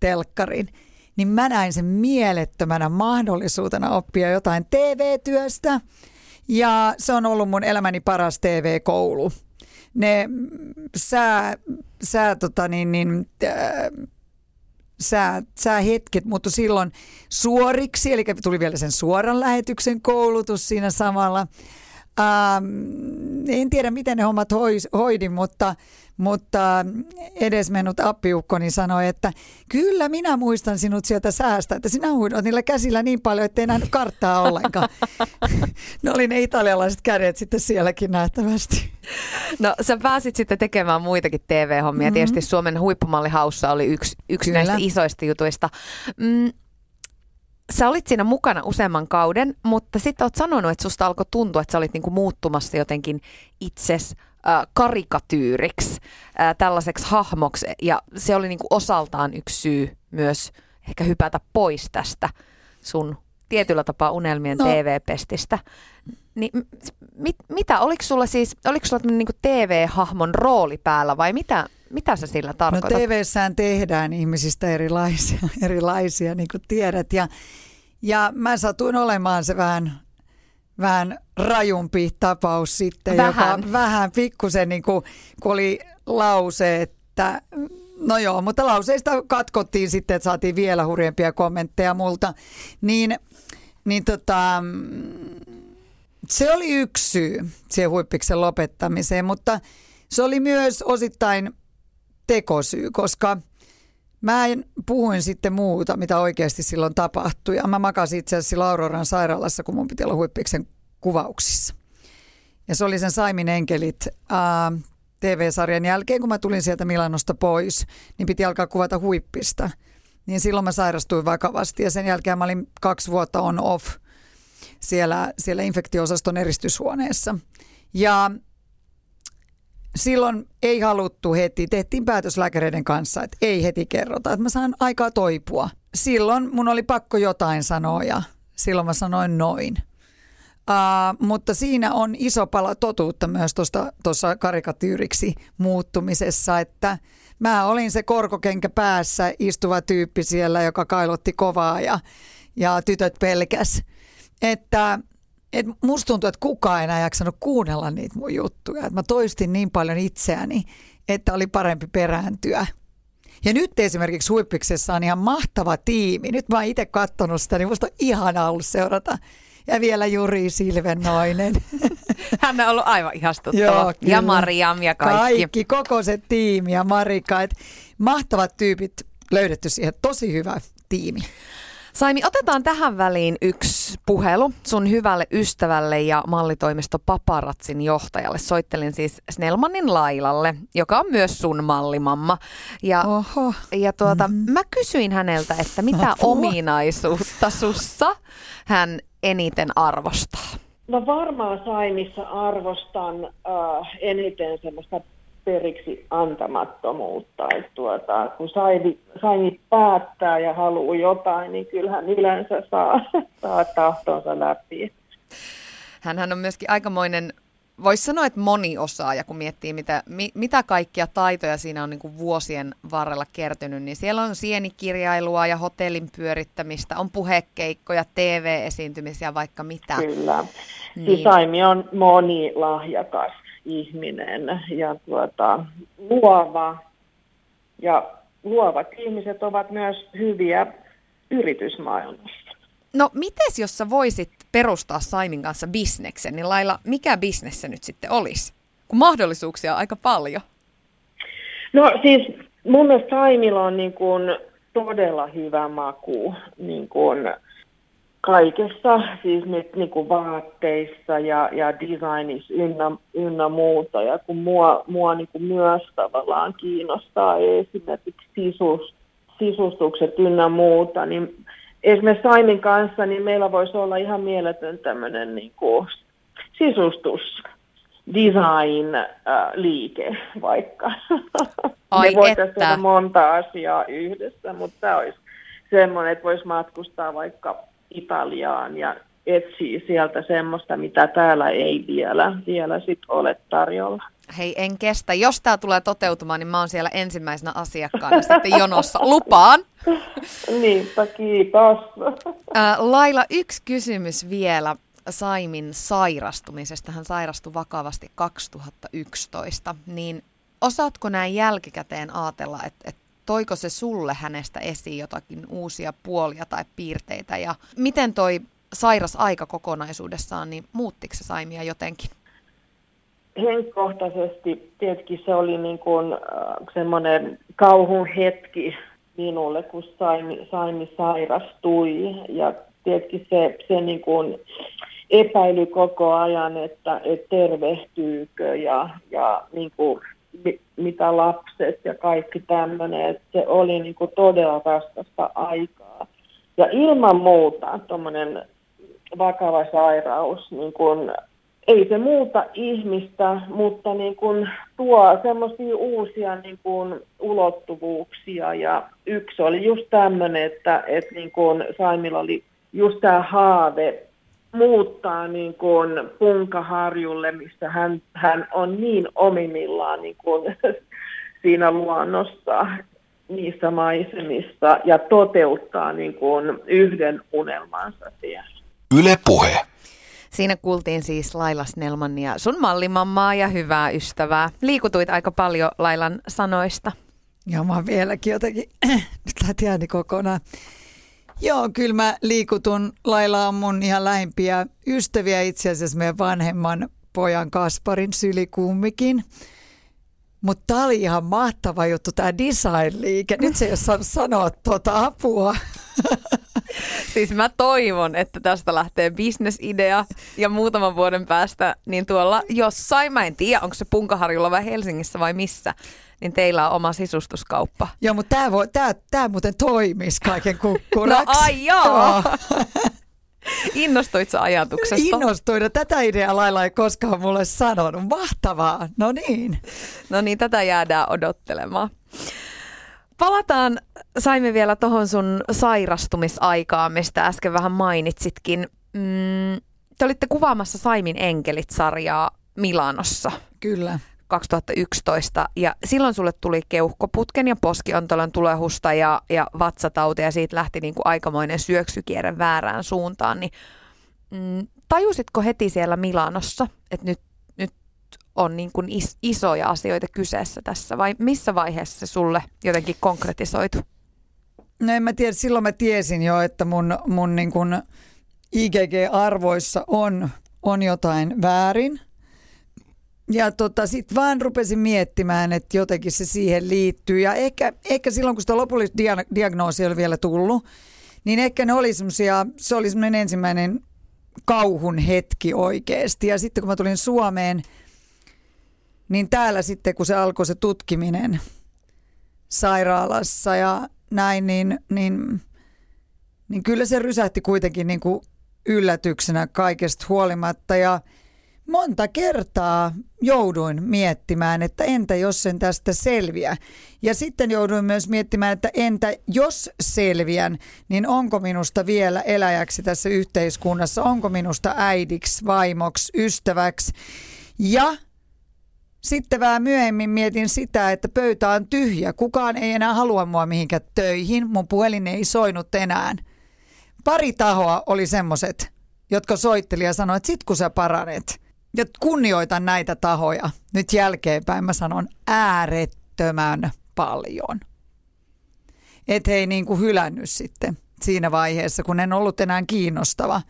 Speaker 3: telkkarin. Niin mä näin sen mielettömänä mahdollisuutena oppia jotain TV-työstä. Ja se on ollut mun elämäni paras TV-koulu. Ne sää, sää tota niin, niin, äh, sää, säähetket muuttu silloin suoriksi, eli tuli vielä sen suoran lähetyksen koulutus siinä samalla. Ähm, en tiedä, miten ne hommat hois, hoidin, mutta, mutta edesmennyt appiukkoni sanoi, että kyllä minä muistan sinut sieltä säästä, että sinä huidot niillä käsillä niin paljon, että ei nähnyt karttaa ollenkaan. ne oli ne italialaiset kädet sitten sielläkin nähtävästi.
Speaker 2: No sä pääsit sitten tekemään muitakin TV-hommia. Mm-hmm. Tietysti Suomen huippumallihaussa oli yksi, yksi
Speaker 3: Kyllä.
Speaker 2: näistä isoista jutuista. Mm, sä olit siinä mukana useamman kauden, mutta sitten oot sanonut, että susta alkoi tuntua, että sä olit niinku muuttumassa jotenkin itses äh, karikatyyriksi, äh, tällaiseksi hahmoksi. Ja se oli niinku osaltaan yksi syy myös ehkä hypätä pois tästä sun tietyllä tapaa unelmien
Speaker 3: No.
Speaker 2: TV-pestistä. Niin, mit, mitä, oliko sulla siis, oliko sulla tämmöinen niin TV-hahmon rooli päällä vai mitä, mitä sä sillä
Speaker 3: No
Speaker 2: tarkoitat?
Speaker 3: TV-sään tehdään ihmisistä erilaisia, erilaisia niin kuin tiedät. Ja, ja mä satuin olemaan se vähän, vähän rajumpi tapaus sitten,
Speaker 2: Vähän.
Speaker 3: joka vähän pikkusen niin kuin, kun oli lause, että no joo, mutta lauseista katkottiin sitten, että saatiin vielä hurjempia kommentteja multa. Niin, niin tota, se oli yksi syy siihen huippiksen lopettamiseen, mutta se oli myös osittain tekosyy, koska mä en puhuin sitten muuta, mitä oikeasti silloin tapahtui. Ja mä makasin itse asiassa silloin Auroran sairaalassa, kun mun piti olla huippiksen kuvauksissa. Ja se oli sen Saimin enkelit. Ää, TV-sarjan jälkeen, kun mä tulin sieltä Milanosta pois, niin piti alkaa kuvata huippista. Niin silloin mä sairastuin vakavasti ja sen jälkeen mä olin kaksi vuotta on off siellä, siellä infektioosaston eristyshuoneessa. Ja silloin ei haluttu heti, tehtiin päätös lääkäreiden kanssa, että ei heti kerrota, että mä saan aikaa toipua. Silloin mun oli pakko jotain sanoa ja silloin mä sanoin noin. Uh, mutta siinä on iso pala totuutta myös tuossa karikatyyriksi muuttumisessa, että mä olin se korkokenkä päässä istuva tyyppi siellä, joka kailotti kovaa ja, ja tytöt pelkäs. Että et musta tuntuu, että kukaan ei enää jaksanut kuunnella niitä mun juttuja. Et mä toistin niin paljon itseäni, että oli parempi perääntyä. Ja nyt esimerkiksi Huippiksessa on ihan mahtava tiimi. Nyt mä oon itse katsonut sitä, niin musta on ihana ollut seurata. Ja vielä Juri Silvennoinen.
Speaker 2: Hän on ollut aivan ihastuttava. Joo, ja Mariam ja kaikki.
Speaker 3: Kaikki, koko se tiimi ja Marika. Et mahtavat tyypit löydetty siihen. Tosi hyvä tiimi.
Speaker 2: Saimi, otetaan tähän väliin yksi puhelu sun hyvälle ystävälle ja mallitoimisto Paparatsin johtajalle. Soittelin siis Snellmanin Lailalle, joka on myös sun mallimamma. Ja, Oho. ja tuota, mm-hmm. mä kysyin häneltä, että mitä Apua. ominaisuutta sussa hän eniten arvostaa?
Speaker 4: No varmaan Saimissa arvostan äh, eniten semmoista periksi antamattomuutta. Että tuota, kun Saini, Saini päättää ja haluaa jotain, niin kyllähän yleensä saa, saa tahtonsa läpi.
Speaker 2: Hänhän on myöskin aikamoinen voisi sanoa, että moni osaaja, kun miettii, mitä, mi, mitä kaikkia taitoja siinä on niin kuin vuosien varrella kertynyt, niin siellä on sienikirjailua ja hotellin pyörittämistä, on puhekeikkoja, TV-esiintymisiä, vaikka mitä.
Speaker 4: Kyllä. Niin. Siis Saimi on monilahjakas ihminen ja tuota, luova. Ja luovat ihmiset ovat myös hyviä yritysmaailmassa.
Speaker 2: No mites jos sä voisit perustaa Saimin kanssa bisneksen, niin Laila, mikä bisnes se nyt sitten olisi? Kun mahdollisuuksia on aika paljon.
Speaker 4: No siis mun mielestä Saimilla on niin kuin todella hyvä maku niin kuin kaikessa, siis nyt niin kuin vaatteissa ja, ja designissa ynnä, ynnä muuta. Ja kun mua, mua niin kuin myös tavallaan kiinnostaa esimerkiksi sisus, sisustukset ynnä muuta, niin esimerkiksi Saimin kanssa, niin meillä voisi olla ihan mieletön tämmöinen niin kuin sisustus, design äh, liike vaikka.
Speaker 2: Ai
Speaker 4: Me voitaisiin tehdä monta asiaa yhdessä, mutta tämä olisi semmoinen, että voisi matkustaa vaikka Italiaan ja etsii sieltä semmoista, mitä täällä ei vielä, vielä sit ole tarjolla.
Speaker 2: Hei, en kestä. Jos tämä tulee toteutumaan, niin mä oon siellä ensimmäisenä asiakkaana sitten jonossa. Lupaan.
Speaker 4: Niinpä, kiitos.
Speaker 2: Laila, yksi kysymys vielä Saimin sairastumisesta. Hän sairastui vakavasti 2011. Niin osaatko näin jälkikäteen ajatella, että, että toiko se sulle hänestä esiin jotakin uusia puolia tai piirteitä? Ja miten toi sairas aika kokonaisuudessaan, niin muuttiko se Saimia jotenkin?
Speaker 4: henkkohtaisesti tietenkin se oli niin kuin, äh, semmoinen kauhun hetki minulle, kun Saimi, Saimi sairastui. Ja tietenkin se, se niin kuin epäily koko ajan, että, että tervehtyykö ja, ja niin kuin, mitä lapset ja kaikki tämmöinen. Se oli niin kuin todella raskasta aikaa. Ja ilman muuta tuommoinen vakava sairaus niin kuin ei se muuta ihmistä, mutta niin kuin tuo semmoisia uusia niin kuin ulottuvuuksia. Ja yksi oli just tämmöinen, että, että niin kuin Saimilla oli just tämä haave muuttaa niin kuin Punkaharjulle, missä hän, hän on niin omimmillaan niin kuin siinä luonnossa, niissä maisemissa ja toteuttaa niin kuin yhden unelmansa siellä.
Speaker 1: Yle Puhe.
Speaker 2: Siinä kuultiin siis Laila Snellmania, sun mallimammaa ja hyvää ystävää. Liikutuit aika paljon Lailan sanoista.
Speaker 3: Joo, mä oon vieläkin jotenkin, nyt lähti ääni kokonaan. Joo, kyllä mä liikutun. Laila on mun ihan lähimpiä ystäviä, itse asiassa meidän vanhemman pojan Kasparin sylikummikin. Mutta tämä oli ihan mahtava juttu, tämä design-liike. Nyt se ei ole saanut sanoa tuota apua.
Speaker 2: Siis mä toivon, että tästä lähtee bisnesidea ja muutaman vuoden päästä, niin tuolla jossain, mä en tiedä, onko se Punkaharjulla vai Helsingissä vai missä, niin teillä on oma sisustuskauppa.
Speaker 3: Joo, mutta tämä, voi, tää, tää muuten toimisi kaiken kukkuraksi.
Speaker 2: No ai joo. Innostuit sä ajatuksesta?
Speaker 3: Innostuin. No, tätä ideaa Laila ei koskaan mulle sanonut. Mahtavaa. No niin.
Speaker 2: No niin, tätä jäädään odottelemaan. Palataan, saimme vielä tuohon sun sairastumisaikaan, mistä äsken vähän mainitsitkin. Mm, te olitte kuvaamassa Saimin enkelit-sarjaa Milanossa.
Speaker 3: Kyllä.
Speaker 2: 2011 ja silloin sulle tuli keuhkoputken ja poskiontelon tulehusta ja, ja vatsatauti ja siitä lähti niin kuin aikamoinen syöksykierre väärään suuntaan, niin mm, tajusitko heti siellä Milanossa, että nyt on niin kuin is, isoja asioita kyseessä tässä vai missä vaiheessa se sulle jotenkin konkretisoitu?
Speaker 3: No en mä tiedä, silloin mä tiesin jo, että mun, mun niin kuin IgG-arvoissa on, on jotain väärin – ja tota, sitten vaan rupesin miettimään, että jotenkin se siihen liittyy. Ja ehkä, ehkä silloin, kun sitä lopullista dia- diagnoosia oli vielä tullut, niin ehkä ne oli semmosia, se oli semmoinen ensimmäinen kauhun hetki oikeasti. Ja sitten kun mä tulin Suomeen, niin täällä sitten kun se alkoi se tutkiminen sairaalassa ja näin, niin, niin, niin kyllä se rysähti kuitenkin niin kuin yllätyksenä kaikesta huolimatta. Ja monta kertaa jouduin miettimään, että entä jos sen tästä selviä. Ja sitten jouduin myös miettimään, että entä jos selviän, niin onko minusta vielä eläjäksi tässä yhteiskunnassa, onko minusta äidiksi, vaimoksi, ystäväksi. Ja sitten vähän myöhemmin mietin sitä, että pöytä on tyhjä. Kukaan ei enää halua mua mihinkään töihin. Mun puhelin ei soinut enää. Pari tahoa oli semmoset, jotka soitteli ja sanoi, että sit kun sä paranet – ja kunnioitan näitä tahoja. Nyt jälkeenpäin mä sanon äärettömän paljon. Et hei niin kuin hylännyt sitten siinä vaiheessa, kun en ollut enää kiinnostava,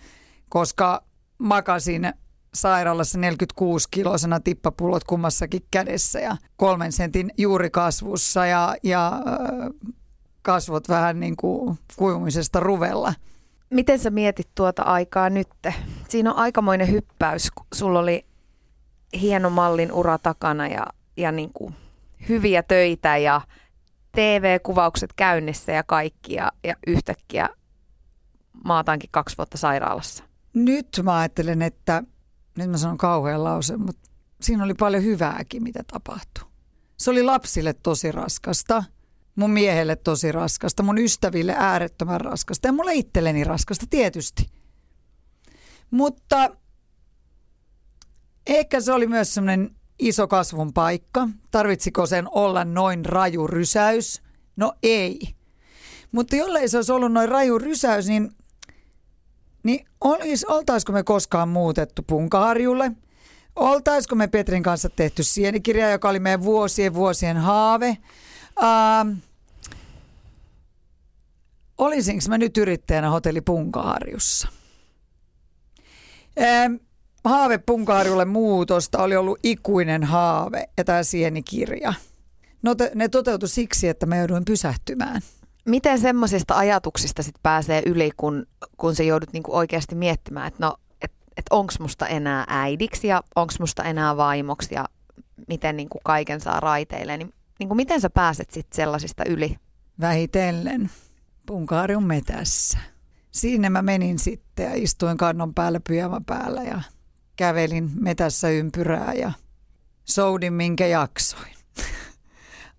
Speaker 3: koska makasin sairaalassa 46 kilosena tippapullot kummassakin kädessä ja kolmen sentin juurikasvussa ja, ja kasvot vähän niin kuin kuivumisesta ruvella –
Speaker 2: Miten sä mietit tuota aikaa nyt? Siinä on aikamoinen hyppäys, kun sulla oli hieno mallin ura takana ja, ja niin kuin hyviä töitä ja TV-kuvaukset käynnissä ja kaikki ja, ja yhtäkkiä maataankin kaksi vuotta sairaalassa.
Speaker 3: Nyt mä ajattelen, että nyt mä sanon kauhean lause, mutta siinä oli paljon hyvääkin, mitä tapahtui. Se oli lapsille tosi raskasta – mun miehelle tosi raskasta, mun ystäville äärettömän raskasta ja mulle itselleni raskasta tietysti. Mutta ehkä se oli myös semmoinen iso kasvun paikka. Tarvitsiko sen olla noin raju rysäys? No ei. Mutta jollei se olisi ollut noin raju rysäys, niin, niin olis, oltaisiko me koskaan muutettu Punkaharjulle? Oltaisiko me Petrin kanssa tehty sienikirja, joka oli meidän vuosien vuosien haave? Uh, olisinko mä nyt yrittäjänä hotelli Punkaharjussa? Ähm, haave Punkaharjulle muutosta oli ollut ikuinen haave ja tämä sienikirja. No te, ne toteutui siksi, että mä jouduin pysähtymään.
Speaker 2: Miten semmoisista ajatuksista sit pääsee yli, kun, kun sä joudut niinku oikeasti miettimään, että no, et, et onko musta enää äidiksi ja onko musta enää vaimoksi ja miten niinku kaiken saa raiteille, niin niinku miten sä pääset sit sellaisista yli?
Speaker 3: Vähitellen. Punkaariun metässä. Sinne mä menin sitten ja istuin kannon päällä pyjama päällä ja kävelin metässä ympyrää ja soudin minkä jaksoin.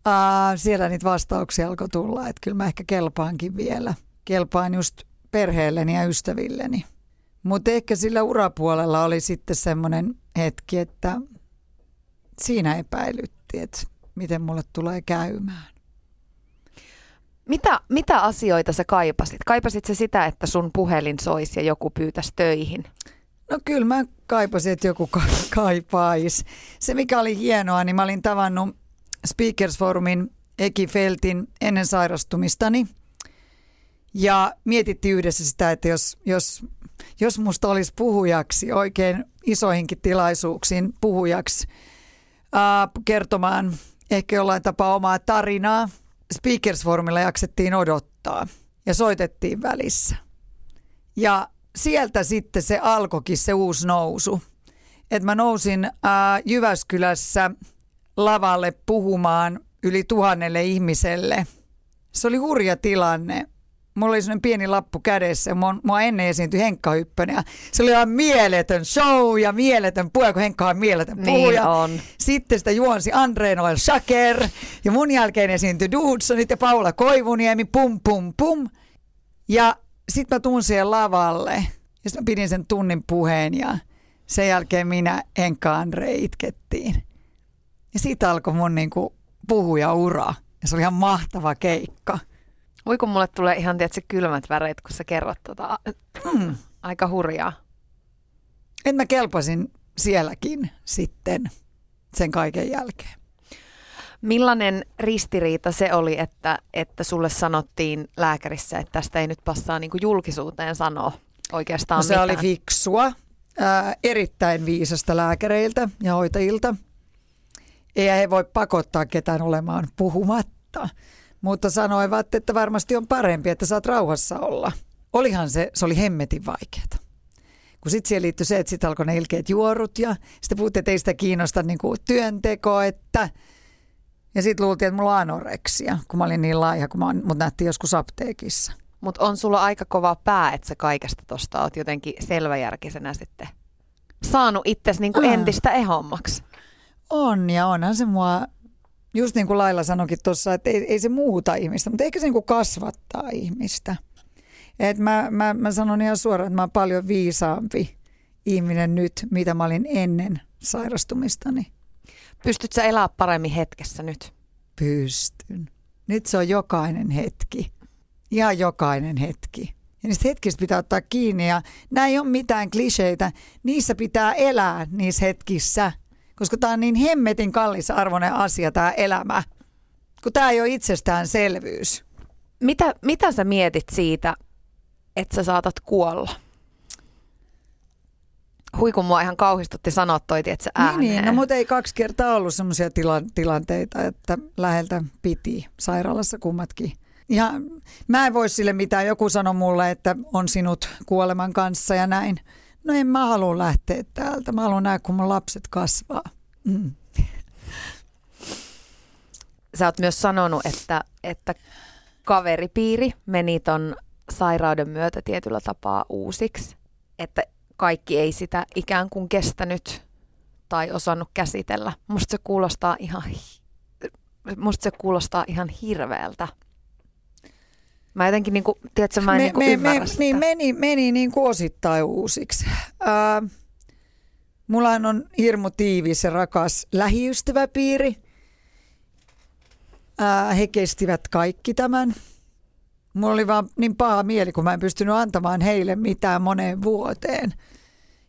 Speaker 3: Aa, siellä niitä vastauksia alkoi tulla, että kyllä mä ehkä kelpaankin vielä. Kelpaan just perheelleni ja ystävilleni. Mutta ehkä sillä urapuolella oli sitten semmoinen hetki, että siinä epäilytti, että miten mulle tulee käymään.
Speaker 2: Mitä, mitä asioita sä kaipasit? Kaipasit se sitä, että sun puhelin soisi ja joku pyytäisi töihin?
Speaker 3: No kyllä mä kaipasin, että joku ka- kaipaisi. Se mikä oli hienoa, niin mä olin tavannut Speakers Forumin Eki Feltin ennen sairastumistani. Ja mietittiin yhdessä sitä, että jos, jos, jos musta olisi puhujaksi, oikein isoihinkin tilaisuuksiin puhujaksi, ää, kertomaan ehkä jollain tapaa omaa tarinaa – Speakers Forumilla jaksettiin odottaa ja soitettiin välissä. Ja sieltä sitten se alkoikin se uusi nousu. Et mä nousin ää, Jyväskylässä lavalle puhumaan yli tuhannelle ihmiselle. Se oli hurja tilanne. Mulla oli sellainen pieni lappu kädessä. Mua, mua ennen esiintyi Henkka Hyppönen. Ja se oli ihan mieletön show ja mieletön puhuja, kun Henkka on mieletön puhuja.
Speaker 2: Niin on.
Speaker 3: Sitten sitä juonsi Andre Noel Shaker. Ja mun jälkeen esiintyi Dudesonit ja Paula Koivuniemi. Pum pum pum. Ja sitten mä tuun siihen lavalle. Ja sitten mä pidin sen tunnin puheen ja sen jälkeen minä Henkka Andre itkettiin. Ja siitä alkoi mun niinku puhuja-ura. Ja se oli ihan mahtava keikka.
Speaker 2: Voi kun mulle tulee ihan tietysti kylmät väreet, kun sä kerrot tota,
Speaker 3: Mm.
Speaker 2: aika hurjaa.
Speaker 3: Et mä kelpasin sielläkin sitten sen kaiken jälkeen.
Speaker 2: Millainen ristiriita se oli, että, että sulle sanottiin lääkärissä, että tästä ei nyt passaa niin julkisuuteen sanoa oikeastaan
Speaker 3: No se
Speaker 2: mitään?
Speaker 3: oli fiksua, ää, erittäin viisasta lääkäreiltä ja hoitajilta. Ei he voi pakottaa ketään olemaan puhumatta, mutta sanoivat, että varmasti on parempi, että saat rauhassa olla. Olihan se, se oli hemmetin vaikeaa. Kun sitten siihen liittyi se, että sitten alkoi ne ilkeät juorut ja sitten puhuttiin, että ei sitä kiinnosta niinku työnteko, että ja sitten luultiin, että mulla on anoreksia, kun mä olin niin laiha, kun mä, mut nähtiin joskus apteekissa.
Speaker 2: Mutta on sulla aika kova pää, että sä kaikesta tosta oot jotenkin selväjärkisenä sitten saanut itsesi niin
Speaker 3: Ah.
Speaker 2: entistä ehommaksi.
Speaker 3: On ja onhan se mua, just niin kuin Laila sanoikin tuossa, että ei, ei se muuta ihmistä, mutta ehkä se niin kuin kasvattaa ihmistä. Et mä, mä, mä sanon ihan suoraan, että mä oon paljon viisaampi ihminen nyt, mitä mä olin ennen sairastumistani.
Speaker 2: Pystyt sä elää paremmin hetkessä nyt?
Speaker 3: Pystyn. Nyt se on jokainen hetki. Ihan jokainen hetki. Ja niistä hetkistä pitää ottaa kiinni ja nämä ei ole mitään kliseitä. Niissä pitää elää niissä hetkissä, koska tämä on niin hemmetin kallisarvoinen asia tämä elämä. Kun tämä ei ole itsestäänselvyys.
Speaker 2: Mitä, mitä sä mietit siitä, että sä saatat kuolla? Hui kun mua ihan kauhistutti sanoa toi, että sä ääneen.
Speaker 3: Niin, niin, no mutta ei kaksi kertaa ollut sellaisia tila- tilanteita, että läheltä piti sairaalassa kummatkin. Ja mä en voi sille mitään. Joku sanoi mulle, että on sinut kuoleman kanssa ja näin. No en mä halua lähteä täältä. Mä haluan nähdä, kun mun lapset kasvaa. Mm.
Speaker 2: Sä oot myös sanonut, että, että kaveripiiri meni ton sairauden myötä tietyllä tapaa uusiksi. Että kaikki ei sitä ikään kuin kestänyt tai osannut käsitellä. Musta se kuulostaa ihan, musta se kuulostaa ihan hirveältä. Mä jotenkin niinku, tiedätkö, mä en niinku ymmärrä sitä.
Speaker 3: niin meni, meni niin kuin osittain uusiksi. Ää, mulla on hirmu tiivis ja rakas lähiystäväpiiri. Ää, he kestivät kaikki tämän. Mulla oli vaan niin paha mieli, kun mä en pystynyt antamaan heille mitään moneen vuoteen.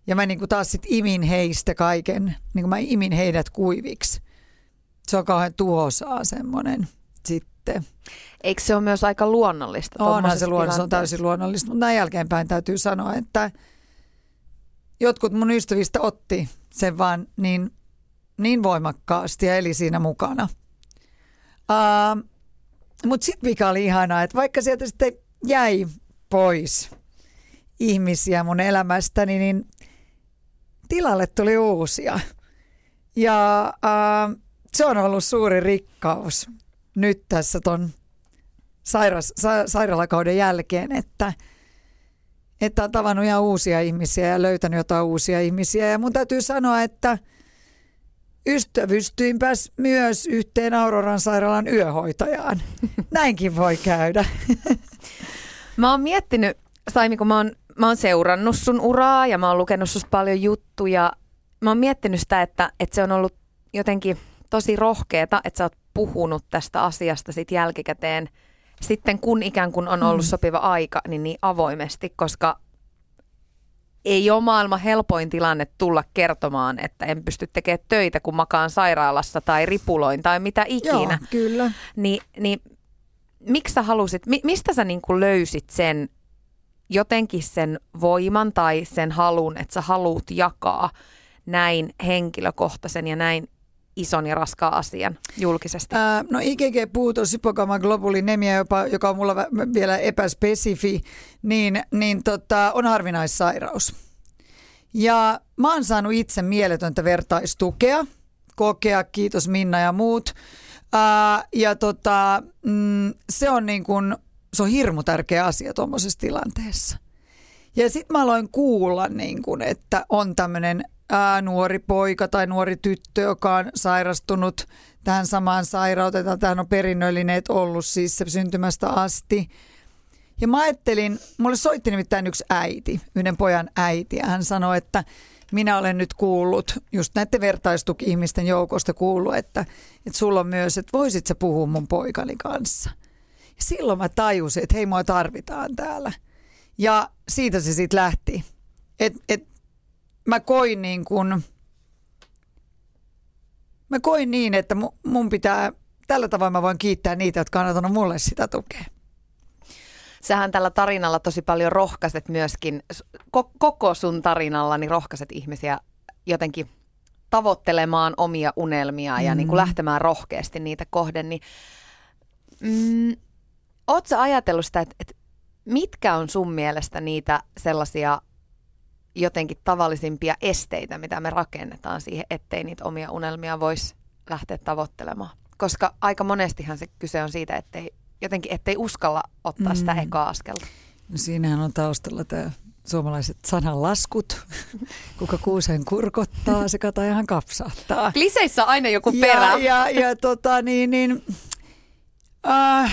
Speaker 3: Ja mä niin kuin taas sit imin heistä kaiken, niin kuin mä imin heidät kuiviksi. Se on kauhean tuhosaa semmoinen sitten.
Speaker 2: Eikö se ole myös aika luonnollista?
Speaker 3: Onhan se luonnollista, se on täysin luonnollista, mutta näin jälkeenpäin täytyy sanoa, että jotkut mun ystävistä otti sen vaan niin, niin voimakkaasti ja eli siinä mukana. Uh, mutta sitten mikä oli ihanaa, että vaikka sieltä sitten jäi pois ihmisiä mun elämästäni, niin tilalle tuli uusia. Ja uh, se on ollut suuri rikkaus nyt tässä ton sairas, sa, sairaalakauden jälkeen, että, että on tavannut ihan uusia ihmisiä ja löytänyt jotain uusia ihmisiä. Ja mun täytyy sanoa, että ystävystyinpäs myös yhteen Auroran sairaalan yöhoitajaan. Näinkin voi käydä.
Speaker 2: Mä oon miettinyt, Saimi, kun mä oon, mä oon seurannut sun uraa ja mä oon lukenut susta paljon juttuja. Mä oon miettinyt sitä, että, että se on ollut jotenkin tosi rohkeeta, että sä oot puhunut tästä asiasta sit jälkikäteen sitten kun ikään kuin on ollut
Speaker 3: Mm.
Speaker 2: sopiva aika, niin niin avoimesti, koska ei ole maailman helpoin tilanne tulla kertomaan, että en pysty tekemään töitä, kun makaan sairaalassa tai ripuloin tai mitä ikinä.
Speaker 3: Joo, kyllä.
Speaker 2: Niin, niin miksi sä halusit, mi, mistä sä niin löysit sen jotenkin sen voiman tai sen halun, että sä haluut jakaa näin henkilökohtaisen ja näin ison ja raskaan asian julkisesti?
Speaker 3: Ää, no IgG-puutos, hypogama-globulinemia, jopa, joka on mulla vielä epäspesifi, niin, niin tota, on harvinaissairaus. Ja mä oon saanut itse mieletöntä vertaistukea, kokea, kiitos Minna ja muut. Ää, ja tota, mm, se on niin kuin, se on hirmu tärkeä asia tuommoisessa tilanteessa. Ja sitten mä aloin kuulla, niin kun, että on tämmöinen nuori poika tai nuori tyttö, joka on sairastunut tähän samaan sairauteen. Tähän on perinnöllinen ollut siis se syntymästä asti. Ja mä ajattelin, mulle soitti nimittäin yksi äiti, yhden pojan äiti, ja hän sanoi, että minä olen nyt kuullut, just näiden vertaistuki-ihmisten joukosta kuullut, että, että sulla on myös, että voisit sä puhua mun poikani kanssa. Ja silloin mä tajusin, että hei, mua tarvitaan täällä. Ja siitä se sitten lähti. Et, et, mä koin niin kuin, mä koin niin, että mun pitää, tällä tavalla mä voin kiittää niitä, jotka on antanut mulle sitä tukea.
Speaker 2: Sähän tällä tarinalla tosi paljon rohkaiset myöskin, koko sun tarinalla niin rohkaiset ihmisiä jotenkin tavoittelemaan omia unelmia mm. ja niin kuin mm. lähtemään rohkeasti niitä kohden, niin mm, oot sä ajatellut sitä, että, että mitkä on sun mielestä niitä sellaisia jotenkin tavallisimpia esteitä, mitä me rakennetaan siihen, ettei niitä omia unelmia voisi lähteä tavoittelemaan? Koska aika monestihan se kyse on siitä, ettei jotenkin, ettei uskalla ottaa sitä mm. ekaa askelta.
Speaker 3: No siinähän on taustalla tämä suomalaiset sananlaskut. Kuka kuuseen kurkottaa, se katajahan kapsahtaa.
Speaker 2: Kliseissä aina joku perä.
Speaker 3: Ja, ja, ja tota niin, niin äh,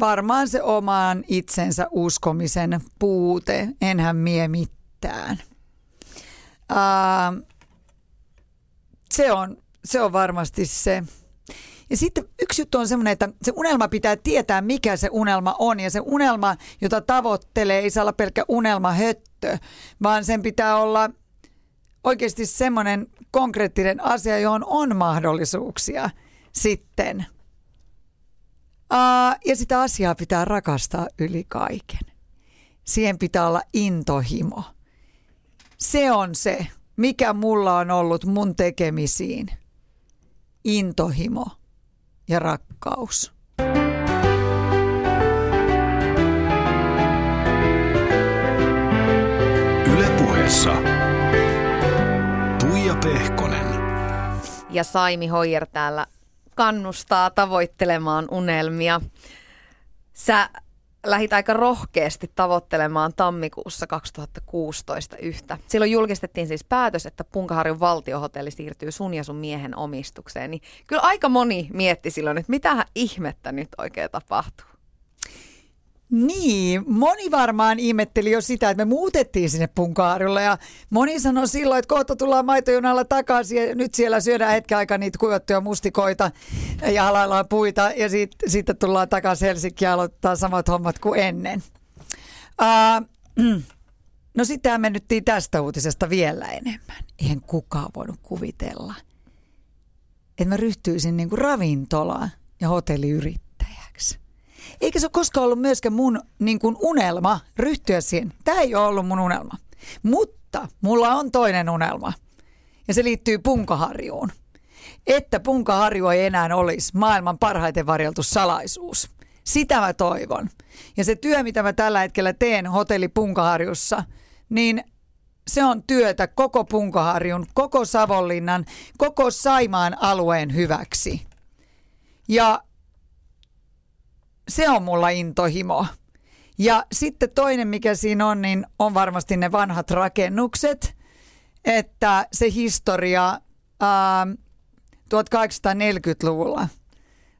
Speaker 3: varmaan se omaan itsensä uskomisen puute, enhän mie mitään. Äh, se, on, se on varmasti se. Ja sitten yksi juttu on semmoinen, että se unelma pitää tietää, mikä se unelma on. Ja se unelma, jota tavoittelee, ei saa olla pelkkä unelmahöttö, vaan sen pitää olla oikeasti semmoinen konkreettinen asia, johon on mahdollisuuksia sitten. Uh, ja sitä asiaa pitää rakastaa yli kaiken. Siihen pitää olla intohimo. Se on se, mikä mulla on ollut mun tekemisiin. Intohimo ja rakkaus.
Speaker 1: Ylepuheessa Tuija Pehkonen.
Speaker 2: Ja Saimi Hoijer täällä kannustaa tavoittelemaan unelmia. Sä lähit aika rohkeasti tavoittelemaan tammikuussa 2016 yhtä. Silloin julkistettiin siis päätös, että Punkaharjun valtiohotelli siirtyy sun ja sun miehen omistukseen. Niin kyllä aika moni mietti silloin, että mitä ihmettä nyt oikein tapahtuu.
Speaker 3: Niin, moni varmaan ihmetteli jo sitä, että me muutettiin sinne Punkaarille ja moni sanoi silloin, että kohta tullaan maitojunalla takaisin ja nyt siellä syödään hetken aikaa niitä kuivattuja mustikoita ja halaillaan puita ja sitten sit tullaan takaisin Helsinkiin ja aloittaa samat hommat kuin ennen. Uh, no sitten mennyttiin tästä uutisesta vielä enemmän. Eihän kukaan voinut kuvitella, että mä ryhtyisin niin kuin ravintola- ja hotelliyrittäjä eikä se ole koskaan ollut myöskään mun niin kuin unelma ryhtyä siihen. Tämä ei ole ollut mun unelma. Mutta mulla on toinen unelma. Ja se liittyy Punkaharjuun. Että Punkaharju ei enää olisi maailman parhaiten varjeltu salaisuus. Sitä mä toivon. Ja se työ, mitä mä tällä hetkellä teen hotelli Punkaharjussa, niin se on työtä koko Punkaharjun, koko Savonlinnan, koko Saimaan alueen hyväksi. Ja se on mulla intohimo. Ja sitten toinen, mikä siinä on, niin on varmasti ne vanhat rakennukset, että se historia ää, 1840-luvulla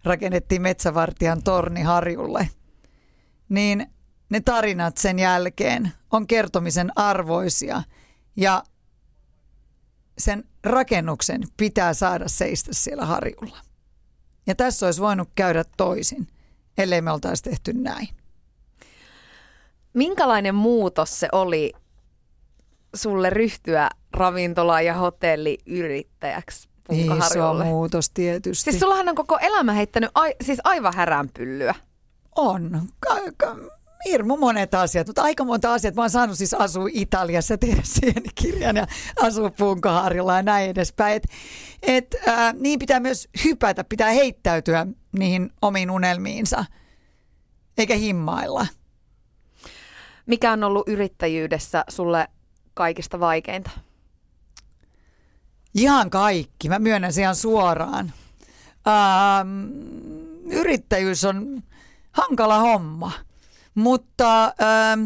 Speaker 3: rakennettiin Metsävartijan torni Harjulle, niin ne tarinat sen jälkeen on kertomisen arvoisia ja sen rakennuksen pitää saada seistä siellä Harjulla. Ja tässä olisi voinut käydä toisin ellei me oltaisi tehty näin.
Speaker 2: Minkälainen muutos se oli sulle ryhtyä ravintola- ja hotelliyrittäjäksi
Speaker 3: Iso muutos tietysti.
Speaker 2: Siis sullahan on koko elämä heittänyt ai, siis aivan häränpyllyä.
Speaker 3: On. Ka- ka- hirmu monet asiat, mutta aika monta asiat. Mä oon saanut siis asua Italiassa, tehdä kirjan ja asua Punkaharjulla ja näin edespäin. Et, et, äh, niin pitää myös hypätä, pitää heittäytyä niihin omiin unelmiinsa, eikä himmailla.
Speaker 2: Mikä on ollut yrittäjyydessä sulle kaikista vaikeinta?
Speaker 3: Ihan kaikki. Mä myönnän sen ihan suoraan. Ähm, yrittäjyys on hankala homma, mutta, ähm,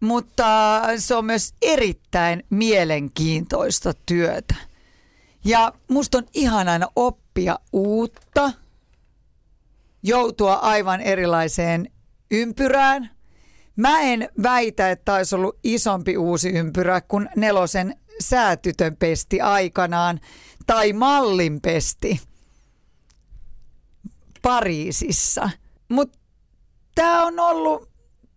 Speaker 3: mutta se on myös erittäin mielenkiintoista työtä. Ja musta on ihan aina oppia uutta, joutua aivan erilaiseen ympyrään. Mä en väitä, että olisi ollut isompi uusi ympyrä kuin nelosen säätytön pesti aikanaan tai mallin pesti Pariisissa. Mutta tämä on ollut,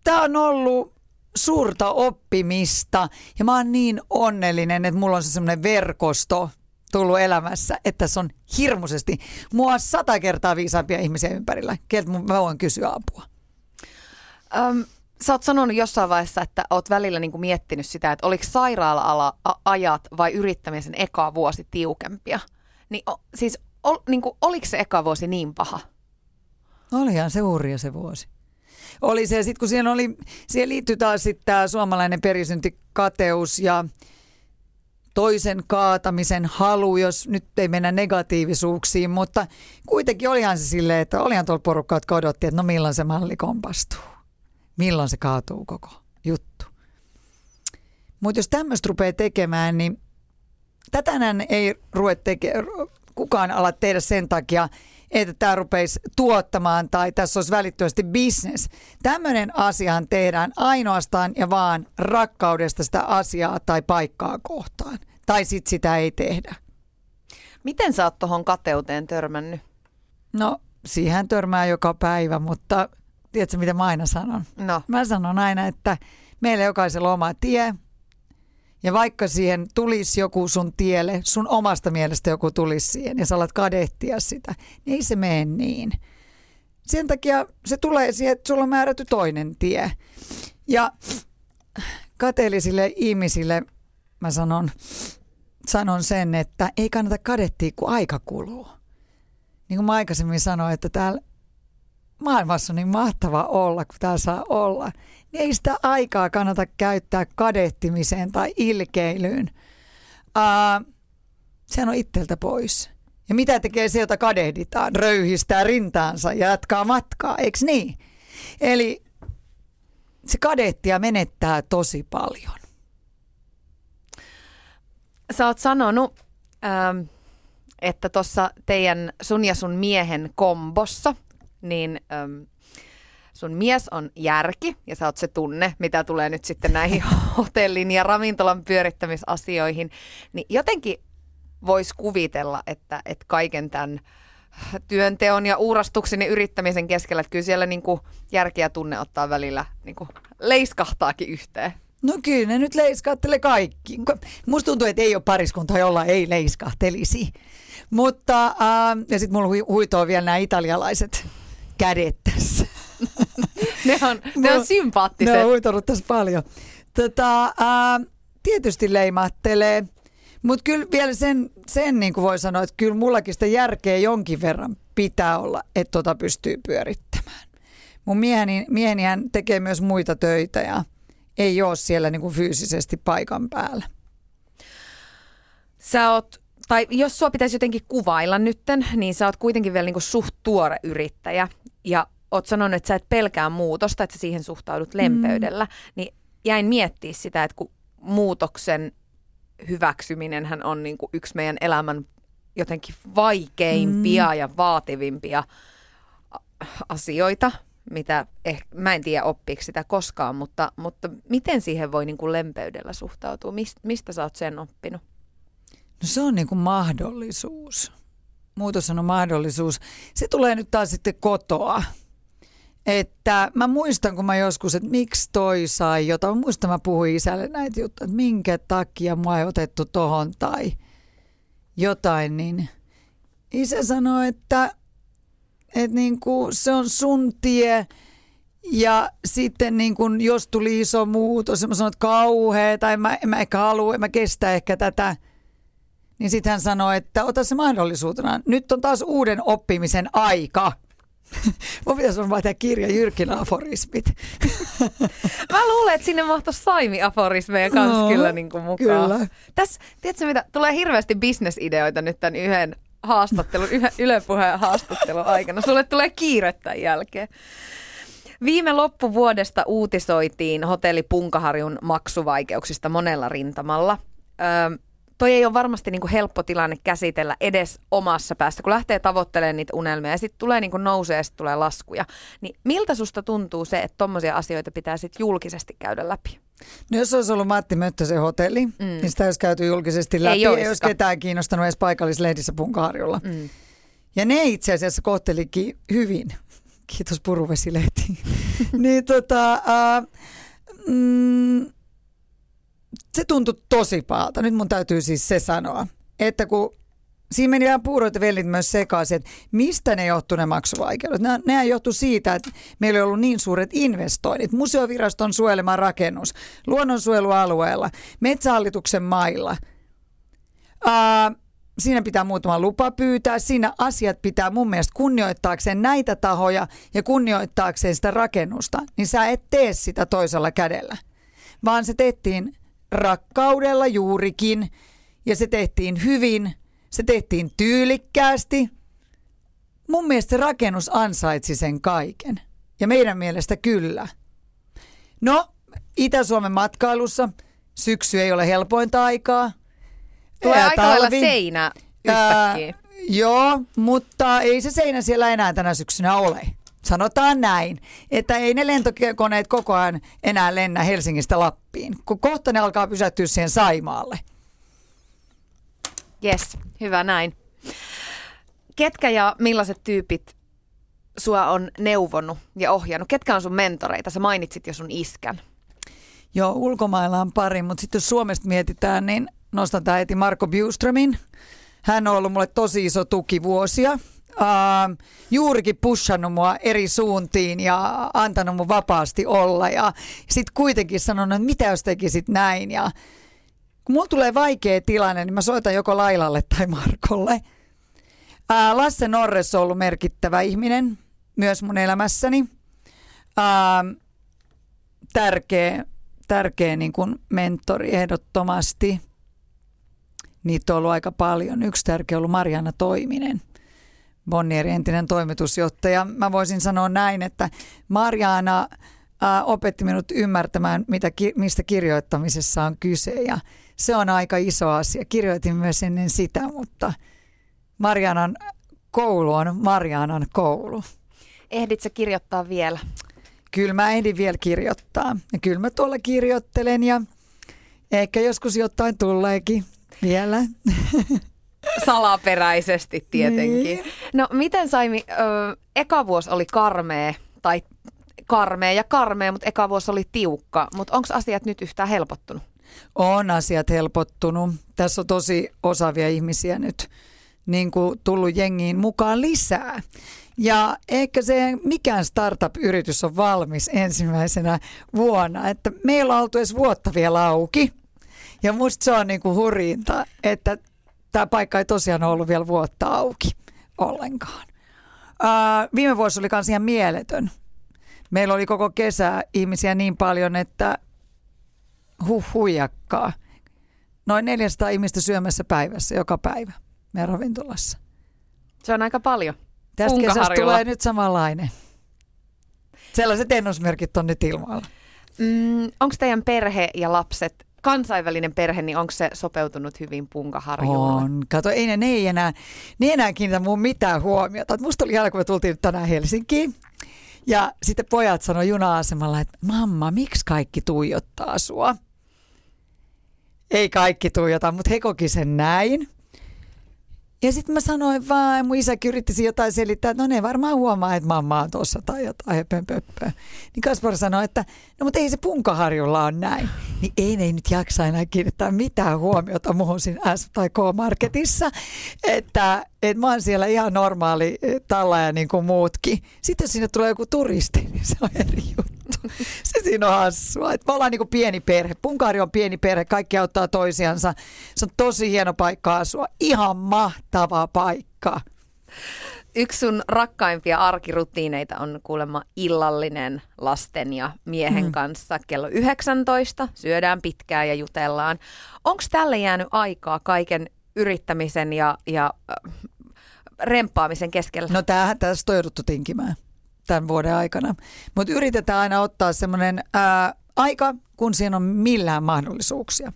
Speaker 3: tää on ollut suurta oppimista ja mä oon niin onnellinen, että mulla on se semmoinen verkosto tullut elämässä, että se on hirmuisesti mua sata kertaa viisaampia ihmisiä ympärillä, keltä mä voin kysyä apua.
Speaker 2: Öm, sä oot sanonut jossain vaiheessa, että oot välillä niin kuin miettinyt sitä, että oliko sairaala-ajat vai yrittämisen eka vuosi tiukempia. Niin o, siis ol, niin kuin, oliko se eka vuosi niin paha?
Speaker 3: Olihan se hurja se vuosi. Oli se, sitten kun siihen, oli, siihen liittyy taas sitten tämä suomalainen perisyntikateus ja toisen kaatamisen halu, jos nyt ei mennä negatiivisuuksiin, mutta kuitenkin olihan se silleen, että olihan tuolla porukka, jotka odotti, että no milloin se malli kompastuu milloin se kaatuu koko juttu. Mutta jos tämmöistä rupeaa tekemään, niin tätä ei rue teke, kukaan ala tehdä sen takia, että tämä rupeisi tuottamaan tai tässä olisi välittömästi business. Tämmöinen asiahan tehdään ainoastaan ja vaan rakkaudesta sitä asiaa tai paikkaa kohtaan. Tai sitten sitä ei tehdä.
Speaker 2: Miten sä oot tuohon kateuteen törmännyt?
Speaker 3: No, siihen törmää joka päivä, mutta tiedätkö mitä mä aina sanon?
Speaker 2: No.
Speaker 3: Mä sanon aina, että meillä jokaisella oma tie. Ja vaikka siihen tulisi joku sun tielle, sun omasta mielestä joku tulisi siihen ja sä alat kadehtia sitä, niin ei se mene niin. Sen takia se tulee siihen, että sulla on määrätty toinen tie. Ja kateellisille ihmisille mä sanon, sanon sen, että ei kannata kadehtia, kun aika kuluu. Niin kuin mä aikaisemmin sanoin, että täällä maailmassa on niin mahtava olla, kun tää saa olla, niin ei sitä aikaa kannata käyttää kadehtimiseen tai ilkeilyyn. Uh, sehän on itseltä pois. Ja mitä tekee se, jota kadehditaan? Röyhistää rintaansa ja jatkaa matkaa, eikö niin? Eli se kadehtia menettää tosi paljon.
Speaker 2: Sä oot sanonut, ähm, että tuossa teidän sun ja sun miehen kombossa niin äm, sun mies on järki ja sä oot se tunne, mitä tulee nyt sitten näihin hotellin ja ravintolan pyörittämisasioihin, niin jotenkin voisi kuvitella, että, että kaiken tämän työnteon ja uurastuksen ja yrittämisen keskellä, että kyllä siellä niin kuin järki ja tunne ottaa välillä niin kuin leiskahtaakin yhteen.
Speaker 3: No kyllä ne nyt leiskahtelee kaikki. Musta tuntuu, että ei ole pariskunta, jolla ei leiskahtelisi. Mutta, äh, ja sitten mulla huitoo vielä nämä italialaiset kädet tässä.
Speaker 2: ne on, ne on sympaattiset.
Speaker 3: Ne on huitonut tässä paljon. Tota, ää, tietysti leimahtelee, mutta kyllä vielä sen, sen niin kuin voi sanoa, että kyllä mullakin sitä järkeä jonkin verran pitää olla, että tota pystyy pyörittämään. Mun mieheni, mieheni hän tekee myös muita töitä ja ei ole siellä niin kuin fyysisesti paikan päällä.
Speaker 2: Sä oot tai jos sua pitäisi jotenkin kuvailla nytten, niin sä oot kuitenkin vielä niin kuin suht tuore yrittäjä ja oot sanonut, että sä et pelkää muutosta, että sä siihen suhtaudut lempeydellä, mm. niin jäin miettiä sitä, että kun muutoksen hyväksyminen on niin kuin yksi meidän elämän jotenkin vaikeimpia mm. ja vaativimpia asioita, mitä eh, mä en tiedä oppiiko sitä koskaan, mutta, mutta miten siihen voi niin kuin lempeydellä suhtautua? Mist, mistä sä oot sen oppinut?
Speaker 3: No se on niin kuin mahdollisuus. Muutos on mahdollisuus. Se tulee nyt taas sitten kotoa. Että mä muistan, kun mä joskus, että miksi toi sai jotain. Mä muistan, mä puhuin isälle näitä juttuja, että minkä takia mua ei otettu tohon tai jotain. Niin isä sanoi, että, että niin kuin se on sun tie ja sitten niin kuin, jos tuli iso muutos, mä sanoin, että kauhea tai mä, mä ehkä halua, mä kestä ehkä tätä, niin sitten hän sanoi, että ota se mahdollisuutena. Nyt on taas uuden oppimisen aika. Mun pitäisi varmaan tehdä kirja Jyrkin aforismit.
Speaker 2: Mä luulen, että sinne mahtuisi Saimi-aforismeja kanssa
Speaker 3: No,
Speaker 2: kyllä niin kuin mukaan.
Speaker 3: kyllä.
Speaker 2: Tässä, tiedätkö mitä, tulee hirveästi bisnesideoita nyt tämän yhden haastattelun, yhden Yle Puheen haastattelun aikana. Sulle tulee kiire tämän jälkeen. Viime loppuvuodesta uutisoitiin hotelli Punkaharjun maksuvaikeuksista monella rintamalla. Öö, toi ei ole varmasti niinku helppo tilanne käsitellä edes omassa päässä, kun lähtee tavoittelemaan niitä unelmia ja sitten tulee niinku nousee ja sitten tulee laskuja. Niin miltä susta tuntuu se, että tommosia asioita pitää sitten julkisesti käydä läpi?
Speaker 3: No jos olisi ollut Matti Möttösen hotelli, mm. niin sitä olisi käyty julkisesti läpi.
Speaker 2: Ei
Speaker 3: Ei, olisi ketään kiinnostanut edes paikallislehdissä Punkaharjulla.
Speaker 2: Mm.
Speaker 3: Ja ne itse asiassa kohtelikin hyvin. Kiitos Puruvesilehti. niin tota, äh, mm, se tuntui tosi pahalta. Nyt mun täytyy siis se sanoa, että kun siinä meni vähän puurot ja vellit myös sekaisin, että mistä ne johtuu ne maksuvaikeudet. Ne, nehän johtuu siitä, että meillä on ollut niin suuret investoinnit. Museoviraston suojelema rakennus, luonnonsuojelualueella, metsähallituksen mailla. Ää, siinä pitää muutama lupa pyytää. Siinä asiat pitää mun mielestä kunnioittaakseen näitä tahoja ja kunnioittaakseen sitä rakennusta. Niin sä et tee sitä toisella kädellä, vaan se tehtiin rakkaudella juurikin ja se tehtiin hyvin, se tehtiin tyylikkäästi. Mun mielestä se rakennus ansaitsi sen kaiken. Ja meidän mielestä kyllä. No, Itä-Suomen matkailussa syksy ei ole helpointa aikaa.
Speaker 2: Tulee
Speaker 3: Ää,
Speaker 2: aika
Speaker 3: talvi.
Speaker 2: seinä
Speaker 3: Ää,
Speaker 2: yhtäkkiä.
Speaker 3: joo, mutta ei se seinä siellä enää tänä syksynä ole. Sanotaan näin, että ei ne lentokoneet koko ajan enää lennä Helsingistä Lappiin, kun kohta ne alkaa pysähtyä siihen Saimaalle.
Speaker 2: Yes, hyvä näin. Ketkä ja millaiset tyypit sua on neuvonut ja ohjannut? Ketkä on sun mentoreita? Sä mainitsit jo sun iskän.
Speaker 3: Joo, ulkomailla on pari, mutta sitten jos Suomesta mietitään, niin nostan tämä heti Marko Bjuströmin. Hän on ollut mulle tosi iso tuki vuosia. Uh, juurikin pushannut mua eri suuntiin ja antanut mun vapaasti olla ja sitten kuitenkin sanonut, että mitä jos tekisit näin ja kun mulla tulee vaikea tilanne, niin mä soitan joko Lailalle tai Markolle. Ää, Lasse Norres on ollut merkittävä ihminen myös mun elämässäni. Ää, tärkeä, tärkeä niin kuin mentori ehdottomasti. Niitä on ollut aika paljon. Yksi tärkeä on ollut Mariana Toiminen, Bonnierin entinen toimitusjohtaja. Mä voisin sanoa näin, että Mariana ää, opetti minut ymmärtämään, mitä, mistä kirjoittamisessa on kyse ja se on aika iso asia. Kirjoitin myös ennen sitä, mutta Marianan koulu on Marianan koulu.
Speaker 2: Ehdit sä kirjoittaa vielä?
Speaker 3: Kyllä mä ehdin vielä kirjoittaa. Ja kyllä mä tuolla kirjoittelen ja ehkä joskus jotain tuleekin vielä.
Speaker 2: Salaperäisesti tietenkin.
Speaker 3: Niin.
Speaker 2: No miten Saimi, ö, eka vuosi oli karmea, tai karmea ja karmea, mutta eka vuosi oli tiukka. Mutta onko asiat nyt yhtään helpottunut?
Speaker 3: On asiat helpottunut. Tässä on tosi osaavia ihmisiä nyt niin kuin tullut jengiin mukaan lisää. Ja ehkä se mikään startup-yritys on valmis ensimmäisenä vuonna, että meillä on oltu edes vuotta vielä auki. Ja musta se on niin kuin hurjinta, että tämä paikka ei tosiaan ollut vielä vuotta auki ollenkaan. Ää, viime vuosi oli myös ihan mieletön. Meillä oli koko kesä ihmisiä niin paljon, että huh huijakkaa. Noin 400 ihmistä syömässä päivässä joka päivä meidän ravintolassa.
Speaker 2: Se on aika paljon.
Speaker 3: Tästä kesästä tulee nyt samanlainen. Sellaiset ennusmerkit on nyt ilmoilla.
Speaker 2: Mm, onko teidän perhe ja lapset, kansainvälinen perhe, niin onko se sopeutunut hyvin Punkaharjulle?
Speaker 3: On. Kato, ei ne, ne, ei enää, ne enää kiinnitä mun mitään huomiota. Musta oli ihana, kun me tultiin tänään Helsinkiin. Ja sitten pojat sanoi juna-asemalla, että mamma, miksi kaikki tuijottaa sua? Ei kaikki tuijota, mutta he koki sen näin. Ja sitten mä sanoin vaan, mun isä yritti jotain selittää, että no ne varmaan huomaa, että mamma on tuossa tai jotain. Niin Kaspar sanoi, että no mutta ei se punkaharjulla on näin. Niin ei ne nyt jaksa enää kiinnittää mitään huomiota muuhun siinä S- tai K-marketissa. Että, että mä oon siellä ihan normaali ja niin kuin muutkin. Sitten jos sinne tulee joku turisti, niin se on eri juttu. Se siinä on hassua. Että me ollaan niin kuin pieni perhe. Punkari on pieni perhe, kaikki auttaa toisiansa. Se on tosi hieno paikka asua. Ihan mahtava paikka.
Speaker 2: Yksi sun rakkaimpia arkirutiineita on kuulemma illallinen lasten ja miehen mm. kanssa kello 19. Syödään pitkään ja jutellaan. Onko tälle jäänyt aikaa kaiken yrittämisen ja, ja rempaamisen keskellä?
Speaker 3: No tämähän tässä on jouduttu tinkimään tämän vuoden aikana. Mutta yritetään aina ottaa semmoinen aika, kun siinä on millään mahdollisuuksia.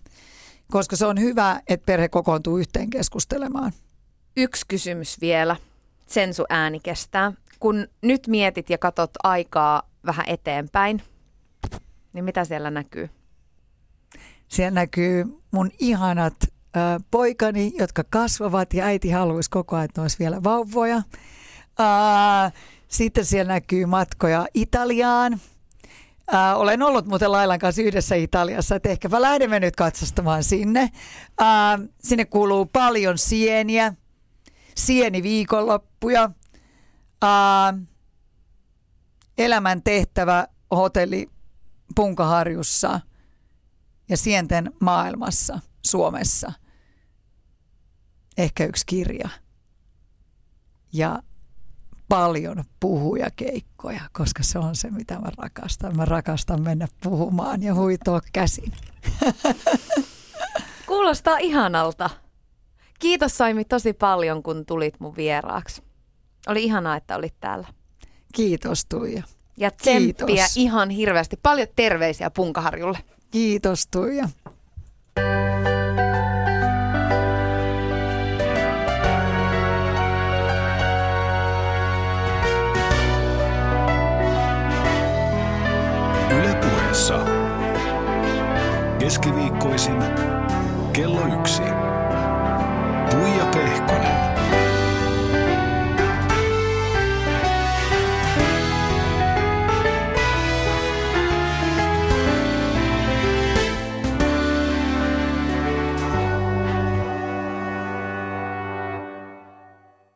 Speaker 3: Koska se on hyvä, että perhe kokoontuu yhteen keskustelemaan.
Speaker 2: Yksi kysymys vielä. Sen sun ääni kestää. Kun nyt mietit ja katot aikaa vähän eteenpäin, niin mitä siellä näkyy?
Speaker 3: Siellä näkyy mun ihanat poikani, jotka kasvavat ja äiti haluaisi koko ajan, että olisi vielä vauvoja. Sitten siellä näkyy matkoja Italiaan. Ää, olen ollut muuten Lailan kanssa yhdessä Italiassa, että ehkäpä lähdemme nyt katsastamaan sinne. Ää, sinne kuuluu paljon sieniä, sieni viikonloppuja, ää, elämän tehtävä hotelli Punkaharjussa ja sienten maailmassa Suomessa. Ehkä yksi kirja. Ja paljon puhujakeikkoja, koska se on se, mitä mä rakastan. Mä rakastan mennä puhumaan ja huitoa käsin.
Speaker 2: Kuulostaa ihanalta. Kiitos Saimi tosi paljon, kun tulit mun vieraaksi. Oli ihanaa, että olit täällä.
Speaker 3: Kiitos Tuija.
Speaker 2: Ja tsemppiä Kiitos. ihan hirveästi. Paljon terveisiä Punkaharjulle.
Speaker 3: Kiitos Tuija. kanssa.
Speaker 1: Keskiviikkoisin kello yksi. Puija Pehkonen.